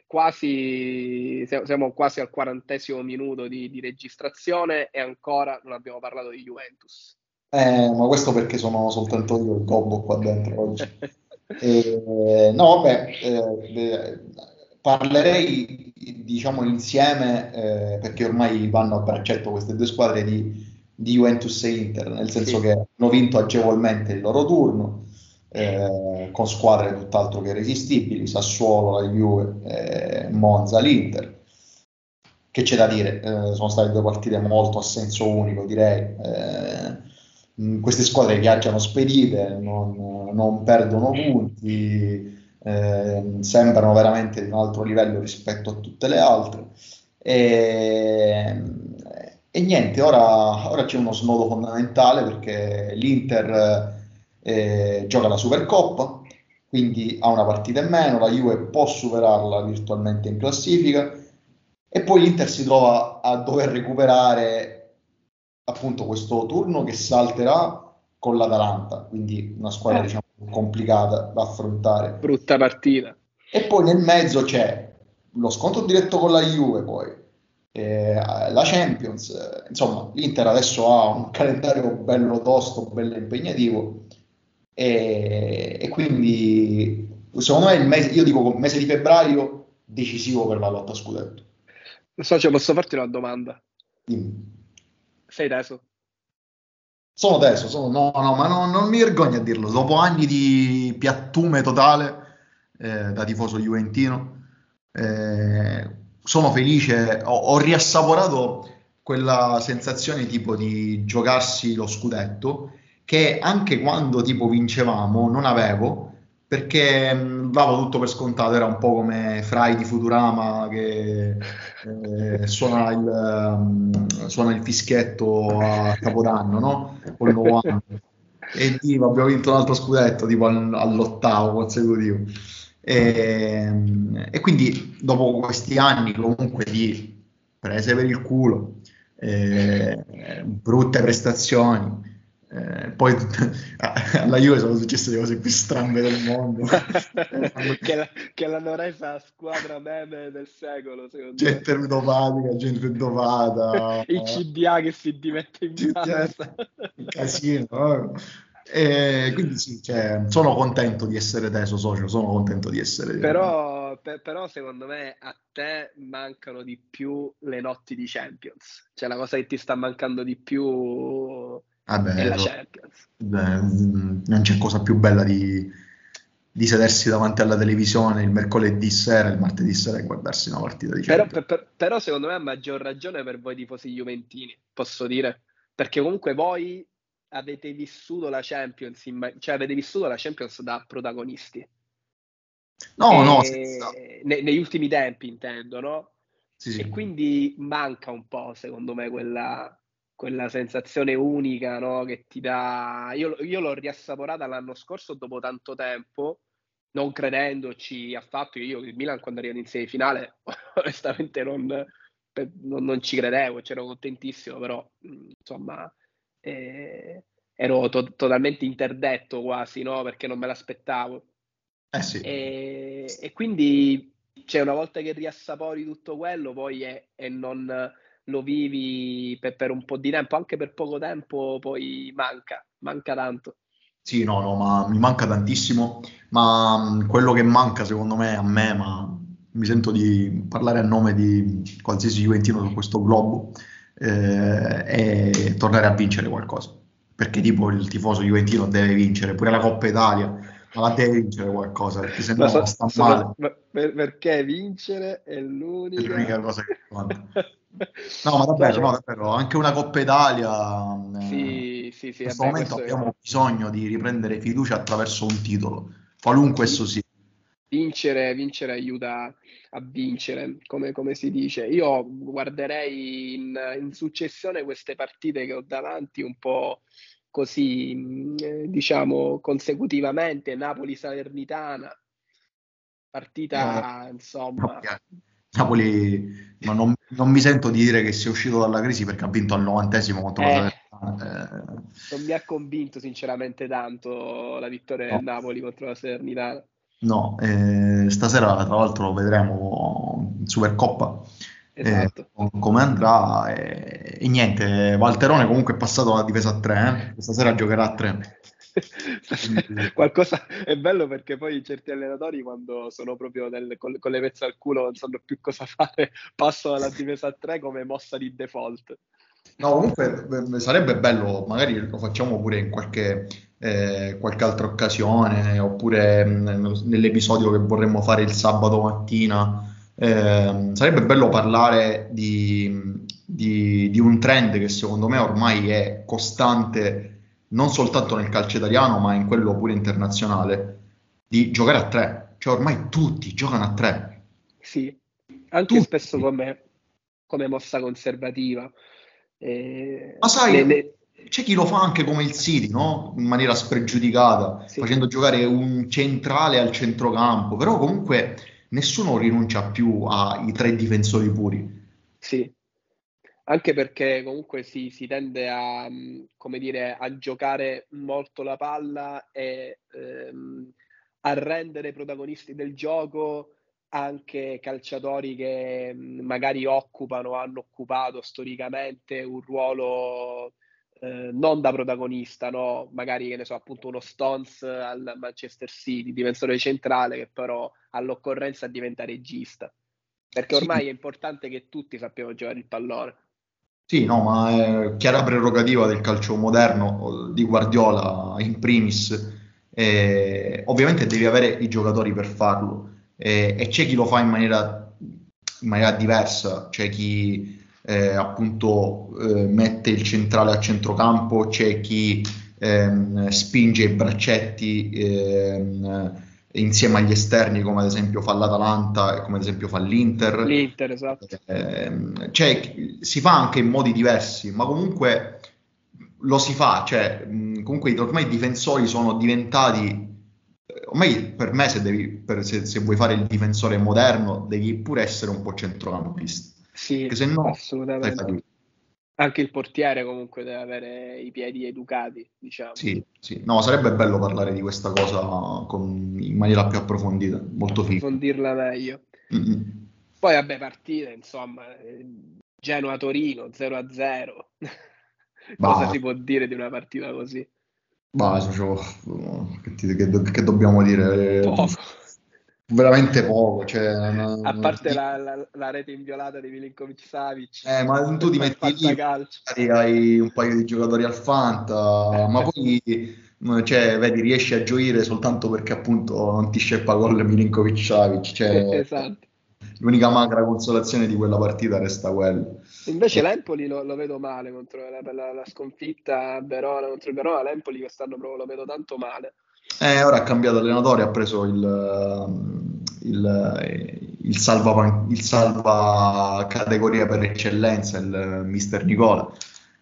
quasi, siamo quasi al quarantesimo minuto di, di, registrazione e ancora non abbiamo parlato di Juventus. Eh, ma questo perché sono soltanto io il gobbo qua dentro oggi. eh, no, vabbè, eh, parlerei diciamo insieme eh, perché ormai vanno a braccetto queste due squadre di, di Juventus e Inter nel senso sì. che hanno vinto agevolmente il loro turno eh, con squadre tutt'altro che irresistibili Sassuolo, la Juve, eh, Monza, l'Inter. Che c'è da dire? Eh, sono state due partite molto a senso unico direi. Eh, queste squadre viaggiano spedite non, non perdono punti eh, sembrano veramente di un altro livello rispetto a tutte le altre. E, e niente, ora, ora, c'è uno snodo fondamentale perché l'Inter eh, gioca la Supercoppa, quindi ha una partita in meno, la Juve può superarla virtualmente in classifica e poi l'Inter si trova a dover recuperare appunto questo turno che salterà con l'Atalanta, quindi una squadra eh. diciamo complicata da affrontare. Brutta partita. E poi nel mezzo c'è lo scontro diretto con la Juve, poi eh, la Champions, eh, insomma l'Inter adesso ha un calendario bello tosto, bello impegnativo E, e quindi secondo me il mese, io dico mese di febbraio decisivo per la lotta a scudetto. Socio, posso farti una domanda? Dimmi. Sei teso? Sono teso, sono, no, no, ma no, non mi vergogno a dirlo. Dopo anni di piattume totale eh, da tifoso juventino, eh, sono felice, ho, ho, riassaporato quella sensazione tipo di giocarsi lo scudetto che anche quando tipo vincevamo non avevo perché mh, davo tutto per scontato, era un po' come Fry di Futurama che eh, suona, il, um, suona, il, fischietto a Capodanno, no? O il nuovo anno. E tipo abbiamo vinto un altro scudetto, tipo all'ottavo consecutivo. E, e, quindi dopo questi anni comunque di prese per il culo, eh, brutte prestazioni, eh, poi alla Juve sono successe le cose più strambe del mondo. Che, la, che, l'hanno resa squadra meme del secolo gente dopatica gente dopata il CDA che si dimette in il casino e quindi sì, cioè, sono contento di essere teso socio, sono contento di essere però, per, però secondo me a te mancano di più le notti di Champions. Cioè la cosa che ti sta mancando di più Vabbè, la Champions beh, non c'è cosa più bella di, di, sedersi davanti alla televisione il mercoledì sera, il martedì sera e guardarsi una partita di però, per, però secondo me ha maggior ragione per voi tifosi juventini posso dire perché comunque voi avete vissuto la Champions, in, cioè avete vissuto la Champions da protagonisti. No, e, no, ne, negli ultimi tempi intendo, no? Sì, sì. E quindi manca un po', secondo me, quella, quella sensazione unica no? che ti dà. Io, io, l'ho riassaporata l'anno scorso dopo tanto tempo, non credendoci affatto. Io il Milan quando arrivato in semifinale, onestamente non, non, non ci credevo, c'ero contentissimo, però insomma eh, ero to- totalmente interdetto quasi, no? Perché non me l'aspettavo. Eh sì. e, e, quindi, cioè, una volta che riassapori tutto quello, poi è, e non lo vivi per, per, un po' di tempo, anche per poco tempo, poi manca, manca tanto. Sì, no, no, ma mi manca tantissimo, ma quello che manca secondo me a me, ma mi sento di parlare a nome di qualsiasi juventino su questo globo, eh, è tornare a vincere qualcosa. Perché tipo il tifoso juventino deve vincere, pure la Coppa Italia, ma la deve vincere qualcosa, perché se no so, sta so, male. Per, perché vincere è l'unica... è l'unica cosa che conta. No, ma davvero, no, davvero, anche una Coppa Italia. Eh, sì, sì, sì. In questo momento abbiamo è... bisogno di riprendere fiducia attraverso un titolo, qualunque esso sia. Vincere, vincere aiuta a vincere, come, come si dice. Io guarderei in, in, successione queste partite che ho davanti un po' così, mm, eh, diciamo, consecutivamente. Napoli-Salernitana, partita, eh, insomma... Napoli, ma non, non, mi sento di dire che sia uscito dalla crisi perché ha vinto al novantesimo contro eh, la Salernitana. Eh. Non mi ha convinto sinceramente tanto la vittoria no. del Napoli contro la Salernitana. No, eh, stasera tra l'altro lo vedremo in Supercoppa esatto. eh, come andrà e, e, niente, Valterone comunque è passato alla difesa a 3, eh? stasera giocherà a 3. Qualcosa è bello perché poi certi allenatori quando sono proprio nel, con, con, le pezze al culo non sanno più cosa fare, passano alla difesa a 3 come mossa di default. No, comunque sarebbe bello, magari lo facciamo pure in qualche eh, qualche altra occasione, oppure mh, mm, nell'episodio che vorremmo fare il sabato mattina. Eh, sarebbe bello parlare di, di, di, un trend che secondo me ormai è costante non soltanto nel calcio italiano, ma in quello pure internazionale, di giocare a tre. Cioè ormai tutti giocano a tre. Sì, anche tutti. spesso come, come mossa conservativa. Eh, ma sai, le, le c'è chi lo fa anche come il City, no? In maniera spregiudicata, sì. facendo giocare un centrale al centrocampo, però comunque nessuno rinuncia più ai tre difensori puri. Sì, anche perché comunque si, si tende a, come dire, a giocare molto la palla e ehm, a rendere protagonisti del gioco anche calciatori che magari occupano, hanno occupato storicamente un ruolo eh, non da protagonista, no? magari che ne so, appunto uno Stones al Manchester City, difensore centrale che però all'occorrenza diventa regista. Perché ormai sì. è importante che tutti sappiano giocare il pallone. Sì, no, ma è chiara prerogativa del calcio moderno, di Guardiola in primis. Eh, ovviamente devi avere i giocatori per farlo eh, e c'è chi lo fa in maniera, in maniera diversa, c'è chi eh, appunto eh, mette il centrale a centrocampo, c'è chi ehm, spinge i braccetti ehm, insieme agli esterni come ad esempio fa l'Atalanta e come ad esempio fa l'Inter. L'Inter, esatto. Eh, cioè, si fa anche in modi diversi, ma comunque lo si fa, cioè, mh, comunque ormai i difensori sono diventati ormai per me se, devi, per, se, se vuoi fare il difensore moderno devi pure essere un po' centrocampista sì, se no, assolutamente. Anche il portiere comunque deve avere i piedi educati, diciamo. Sì, sì. No, sarebbe bello parlare di questa cosa con, in maniera più approfondita, molto figo. Approfondirla meglio. Mm-hmm. Poi, vabbè, partite, insomma, Genoa-Torino 0-0. Cosa si può dire di una partita così? Bah, cioè, che, che, che, dobbiamo dire? Poco veramente poco. Cioè, non, a parte la, la, la, rete inviolata di Milinkovic Savic, eh, ma tu ti metti lì, hai un paio di giocatori al Fanta, ma poi cioè, vedi, riesci a gioire soltanto perché appunto non ti sceppa gol Milinkovic Savic. Cioè, esatto. L'unica magra consolazione di quella partita resta quella. Invece l'Empoli lo, lo vedo male contro la, la, la sconfitta a Verona contro il Verona, l'Empoli quest'anno proprio lo vedo tanto male. Eh, ora ha cambiato allenatore, ha preso il, il, il, salva, il salva categoria per eccellenza, il mister Nicola.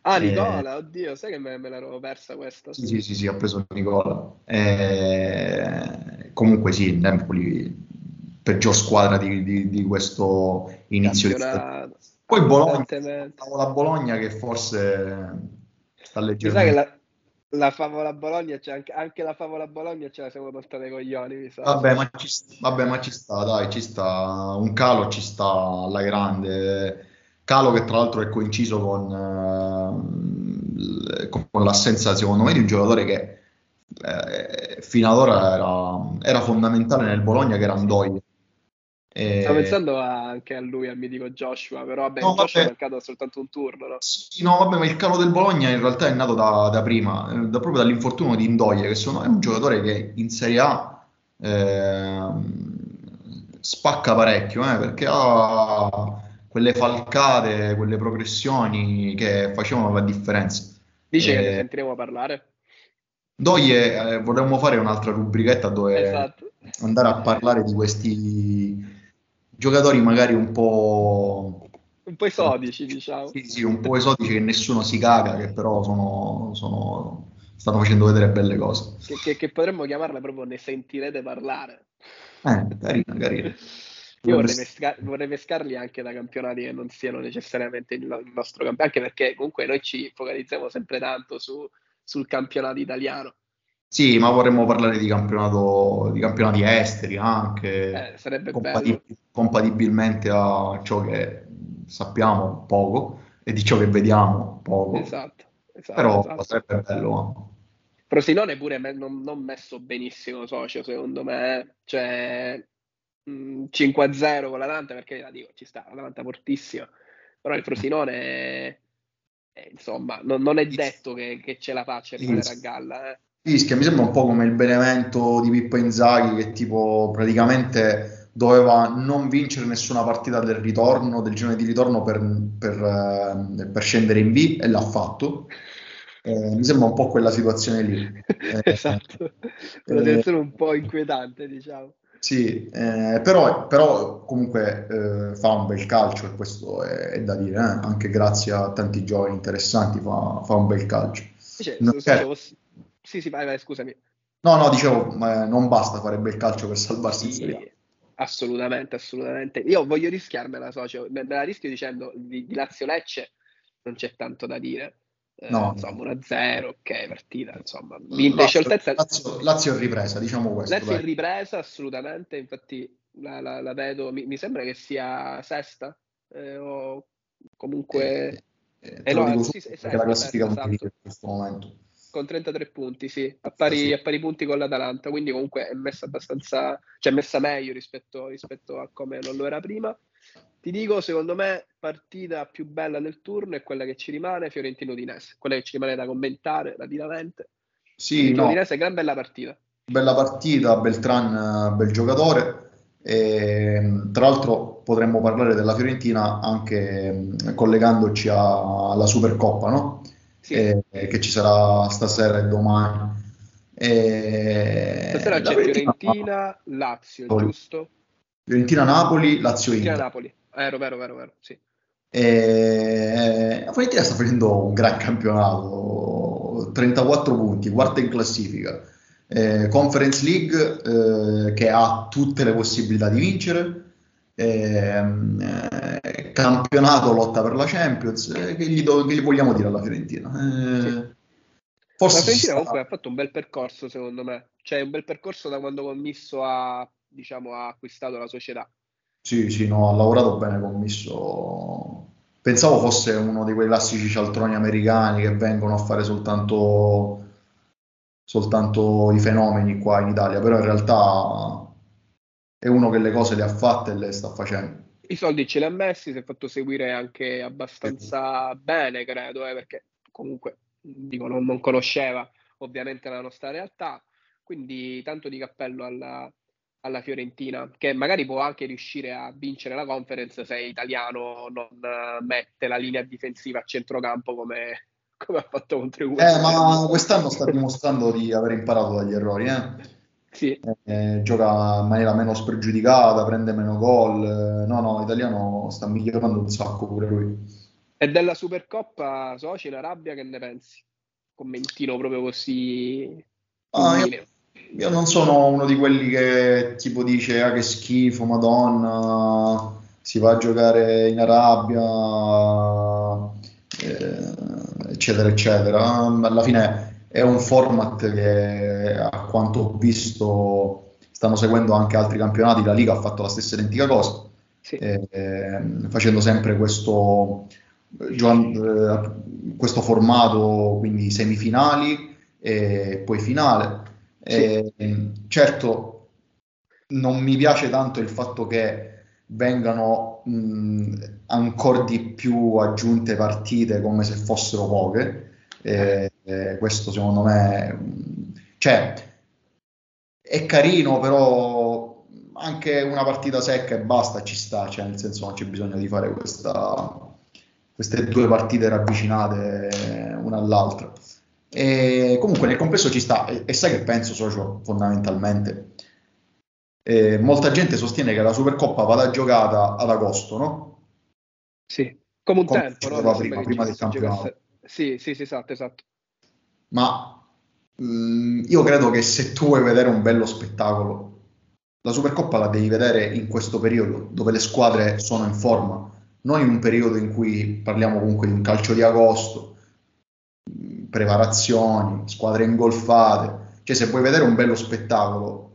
Ah, eh, Nicola, eh, oddio, sai che me, me l'ero persa questa? Sì, sì, sì, sì, ha preso Nicola. Eh, comunque sì, il Napoli peggior squadra di, di, di questo inizio Campionato. di Poi Bologna, la Bologna che forse sta la favola Bologna, c'è anche, anche, la favola Bologna ce la siamo portati ai coglioni. Mi sa. Vabbè, ma ci, vabbè, ma ci sta, dai, ci sta. Un calo ci sta alla grande. Calo che tra l'altro è coinciso con, eh, con l'assenza, secondo me, di un giocatore che eh, fino ad ora era, era, fondamentale nel Bologna, che era Andoia. E... Stavo pensando anche a lui, al mitico Joshua, però vabbè, no, Joshua vabbè. è marcato soltanto un turno. No? Sì, no, vabbè, ma il calo del Bologna in realtà è nato da, da prima, eh, da, proprio dall'infortunio di Indoia, che sono, è un giocatore che in Serie A eh, spacca parecchio, eh, perché ha quelle falcate, quelle progressioni che facevano la differenza. Dice che ne sentiremo parlare? Doie, eh, vorremmo fare un'altra rubrichetta dove esatto. andare a parlare di questi giocatori magari un po'... Un po' esodici, diciamo. Sì, sì, un po' esodici che nessuno si caga, che però sono, sono, stanno facendo vedere belle cose. Che, che, che, potremmo chiamarle proprio ne sentirete parlare. Eh, carina, carina. Io vorrei, pesca- vorrei, pescarli anche da campionati che non siano necessariamente il, il nostro campionato, anche perché comunque noi ci focalizziamo sempre tanto su, sul campionato italiano. Sì, ma vorremmo parlare di, campionato, di campionati esteri anche, eh, sarebbe compatib- compatibilmente a ciò che sappiamo poco e di ciò che vediamo poco. Esatto, esatto Però esatto. sarebbe bello. Frosinone pure non, non, messo benissimo socio, secondo me. Cioè, mh, 5-0 con l'Atalanta, perché la dico, ci sta, l'Atalanta fortissima. Però il Frosinone, eh, insomma, non, non, è detto che, che ce la faccia a rimanere a galla. Eh. Fischia mi sembra un po' come il Benevento di Pippo Inzaghi che tipo praticamente doveva non vincere nessuna partita del ritorno, del girone di ritorno per, per, eh, per scendere in B e l'ha fatto. Eh, mi sembra un po' quella situazione lì. Eh, esatto, una situazione un po' inquietante diciamo. Sì, eh, però, però, comunque eh, fa un bel calcio e questo è, è da dire, eh? anche grazie a tanti giovani interessanti fa, fa un bel calcio. Dice, non, se, sì, sì, vai, vai, scusami. No, no, dicevo, eh, non basta fare bel calcio per salvarsi in Serie Assolutamente, assolutamente. Io voglio rischiarmela, socio. Me, me la rischio dicendo di, di Lazio Lecce non c'è tanto da dire. Eh, no. Insomma, 1-0, ok, partita, insomma. Vinta Lazio, scioltezza. Lazio, Lazio è ripresa, diciamo questo. Lazio è ripresa, assolutamente. Infatti la, la, la vedo, mi, mi, sembra che sia sesta eh, o comunque... Eh, Eh, lo no, sì, perché la classifica esatto. in questo momento. Con 33 punti, sì, a pari, Sì. a pari punti con l'Atalanta, quindi comunque è messa abbastanza, cioè è messa meglio rispetto, rispetto a come non lo era prima. Ti dico, secondo me, partita più bella del turno è quella che ci rimane, Fiorentino-Udinese, quella che ci rimane da commentare rapidamente. Sì, no, Fiorentino-Udinese, gran bella partita. bella partita, Beltran, bel giocatore. E, tra l'altro potremmo parlare della Fiorentina anche mh, collegandoci alla Supercoppa, no? Sì. Eh, che ci sarà stasera e domani. E Stasera la c'è Fiorentina- Fiorentina, Lazio, Napoli. giusto? Fiorentina-Napoli, Lazio-Inter. Fiorentina-Napoli, vero, vero, vero, vero, sì. E la Fiorentina sta facendo un gran campionato, 34 punti, quarta in classifica. Eh, Conference League eh, che ha tutte le possibilità di vincere, eh, campionato lotta per la Champions. eh, che, gli do- che gli vogliamo dire alla Fiorentina? Eh, Sì. La forse ci Fiorentina comunque ha fatto un bel percorso, secondo me. Cioè, un bel percorso da quando Commisso ha, diciamo, ha acquistato la società. Sì, sì, no, ha lavorato bene commisso. Pensavo fosse uno di quei classici cialtroni americani che vengono a fare soltanto, soltanto i fenomeni qua in Italia, però in realtà è uno che le cose le ha fatte e le sta facendo. I soldi ce li ha messi, si è fatto seguire anche abbastanza bene, credo, eh, perché comunque dico, non, non conosceva ovviamente la nostra realtà. Quindi tanto di cappello alla, alla Fiorentina, che magari può anche riuscire a vincere la conference se Italiano non eh, mette la linea difensiva a centrocampo come, come ha fatto contro i Eh, ma quest'anno sta dimostrando di aver imparato dagli errori, eh. Sì, Eh, gioca in maniera meno spregiudicata, prende meno gol. No, no, italiano sta migliorando un sacco pure lui. E della Supercoppa Soci in Arabia che ne pensi? Commentino proprio così. Ah, io-. Io non sono uno di quelli che tipo dice ah che schifo, Madonna, si va a giocare in Arabia, eh, eccetera, eccetera. Alla fine è un format che a quanto ho visto stanno seguendo anche altri campionati, la Liga ha fatto la stessa identica cosa, Sì. eh, facendo sempre questo, eh, questo formato, quindi semifinali e poi finale. Eh, certo, non mi piace tanto il fatto che vengano mh, ancora di più aggiunte partite come se fossero poche. Eh, eh, questo secondo me, mh, cioè, è carino, però anche una partita secca e basta ci sta, cioè nel senso non c'è bisogno di fare questa, queste due partite ravvicinate una all'altra. E comunque nel complesso ci sta, e, e sai che penso, socio, fondamentalmente? Eh, molta gente sostiene che la Supercoppa vada giocata ad agosto, no? Sì, come un Come tempo, no? prima, prima del campionato. Sì, sì, sì, esatto, esatto. Ma mh, io credo che se tu vuoi vedere un bello spettacolo, la Supercoppa la devi vedere in questo periodo dove le squadre sono in forma, non in un periodo in cui parliamo comunque di un calcio di agosto, mh, preparazioni, squadre ingolfate. Cioè, se vuoi vedere un bello spettacolo,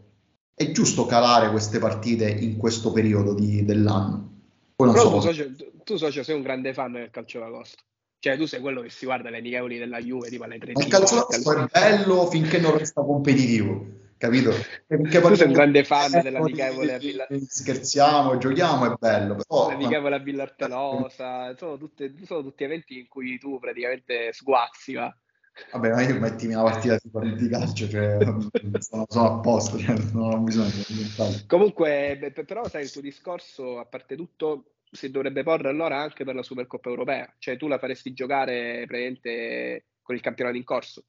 è giusto calare queste partite in questo periodo di- dell'anno. Poi non Però so tu, socio, tu, socio, sei un grande fan del calcio d'agosto. Cioè, tu sei quello che si guarda le amichevoli della Juve, tipo alle 3 Ma il di calcio è bello finché non resta competitivo, capito? Finché Tu sei un grande fan eh, dell'amichevole a Villa... Scherziamo, giochiamo, è bello. Però, l'amichevole a Villartenosa, sono, tutte- sono tutti eventi in cui tu praticamente sguazzi, va. Vabbè, ma io mettimi una partita di, di calcio, cioè, sono, sono a posto, cioè, non ho bisogno di nient'altro. Comunque, però, sai, il tuo discorso, a parte tutto, si dovrebbe porre allora anche per la Supercoppa europea. Cioè, tu la faresti giocare praticamente con il campionato in corso.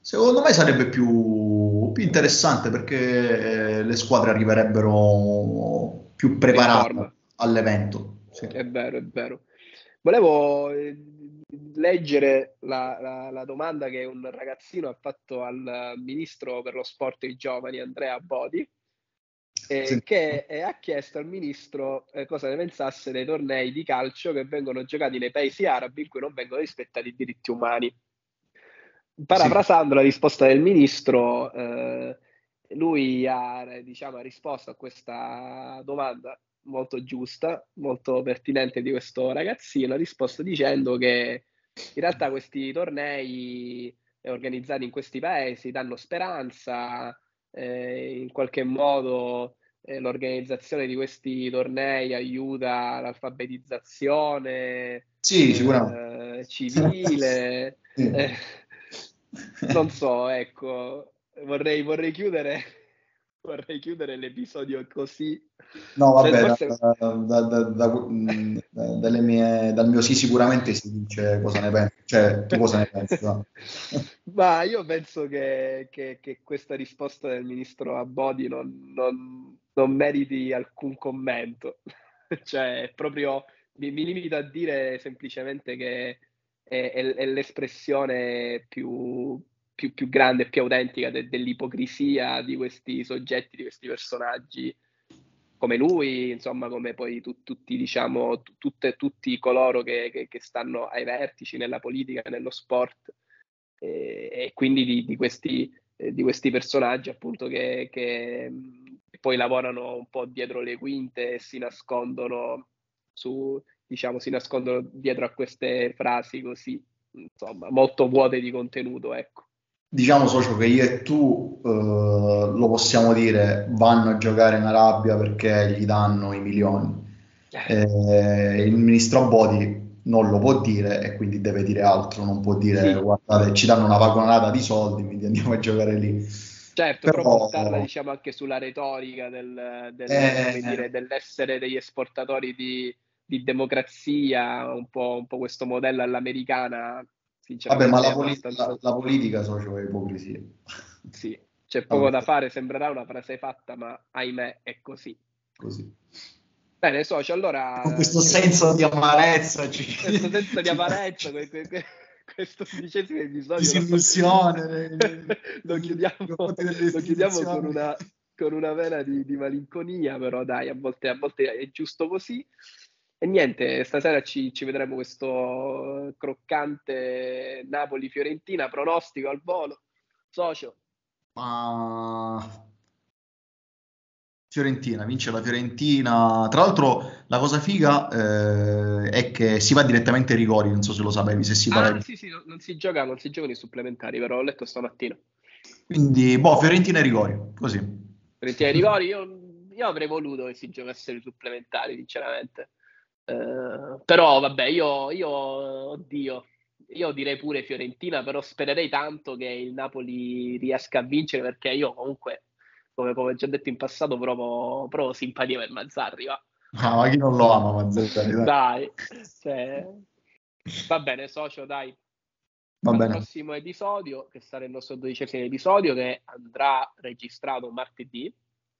Secondo me sarebbe più, più interessante perché eh, le squadre arriverebbero più preparate all'evento. Sì. È vero, è vero. Volevo eh, leggere la, la- la domanda che un ragazzino ha fatto al ministro per lo sport e i giovani, Andrea Bodi, eh, Sì. che eh, ha chiesto al ministro eh, cosa ne pensasse dei tornei di calcio che vengono giocati nei paesi arabi in cui non vengono rispettati i diritti umani. Parafrasando la risposta del ministro, eh, lui ha, diciamo, ha risposto a questa domanda molto giusta, molto pertinente di questo ragazzino, ha risposto dicendo che in realtà questi tornei organizzati in questi paesi danno speranza, eh, in qualche modo eh, l'organizzazione di questi tornei aiuta l'alfabetizzazione sì, eh, civile. sì. Eh, non so, ecco, vorrei, vorrei chiudere vorrei chiudere l'episodio così. No, vabbè, forse... da, da, da, mie, dal mio sì sicuramente si dice cosa ne pensi. Cioè, tu cosa ne pensi? No? Ma io penso che, che, che, questa risposta del ministro Abodi non, non, non meriti alcun commento. cioè, proprio mi, mi, limito a dire semplicemente che è, è, è l'espressione più, più, più grande più autentica de, dell'ipocrisia di questi soggetti, di questi personaggi come lui, insomma, come poi tu, tutti, diciamo, tutte, tutti coloro che, che, che, stanno ai vertici nella politica, nello sport, e, e quindi di, di, questi, eh, di, questi, personaggi appunto che, che, poi lavorano un po' dietro le quinte e si nascondono su, diciamo, si nascondono dietro a queste frasi così, insomma, molto vuote di contenuto, ecco. Diciamo socio che io e tu eh, lo possiamo dire vanno a giocare in Arabia perché gli danno i milioni. Eh, il ministro Bodi non lo può dire e quindi deve dire altro non può dire sì. guardate ci danno una vagonata di soldi quindi andiamo a giocare lì certo però, però buttarla diciamo anche sulla retorica del, del, eh, dire, dell'essere degli esportatori di, di democrazia un po', un po' questo modello all'americana Vabbè, ma la, politica, abbastanza... la politica socio è ipocrisia. Sì, c'è poco da fare, sembrerà una frase fatta, ma ahimè è così. Così. Bene, socio, allora... Con questo senso di amarezza. Ci... Questo senso di amarezza, questo undicesimo episodio... Disillusione. lo chiudiamo, lo chiudiamo con, una, con una vena di, di, malinconia, però dai, a volte, a volte è giusto così. E niente, stasera ci, ci vedremo questo croccante Napoli-Fiorentina, pronostico al volo, socio. Ma... Fiorentina, vince la Fiorentina. Tra l'altro, la cosa figa eh, è che si va direttamente ai rigori. Non so se lo sapevi. Se si ah, sì, sì, non, non si gioca, non si giocano i supplementari, però l'ho letto stamattina. Quindi, boh, Fiorentina ai rigori, così. Fiorentina ai rigori, io, io avrei voluto che si giocassero i supplementari, sinceramente. Eh, però vabbè, io, io, oddio, io direi pure Fiorentina, però spererei tanto che il Napoli riesca a vincere perché io comunque, come, come già detto in passato, provo, provo simpatia per Mazzarri. Va. Ah, ma chi non lo ama Mazzarri? Dai, dai cioè, va bene, socio, dai. Va Al bene. prossimo episodio, che sarà il nostro dodicesimo episodio, che andrà registrato martedì.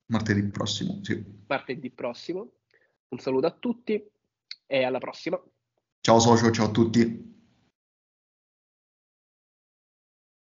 Martedì prossimo, sì. Martedì prossimo. Un saluto a tutti e alla prossima. Ciao socio, ciao a tutti.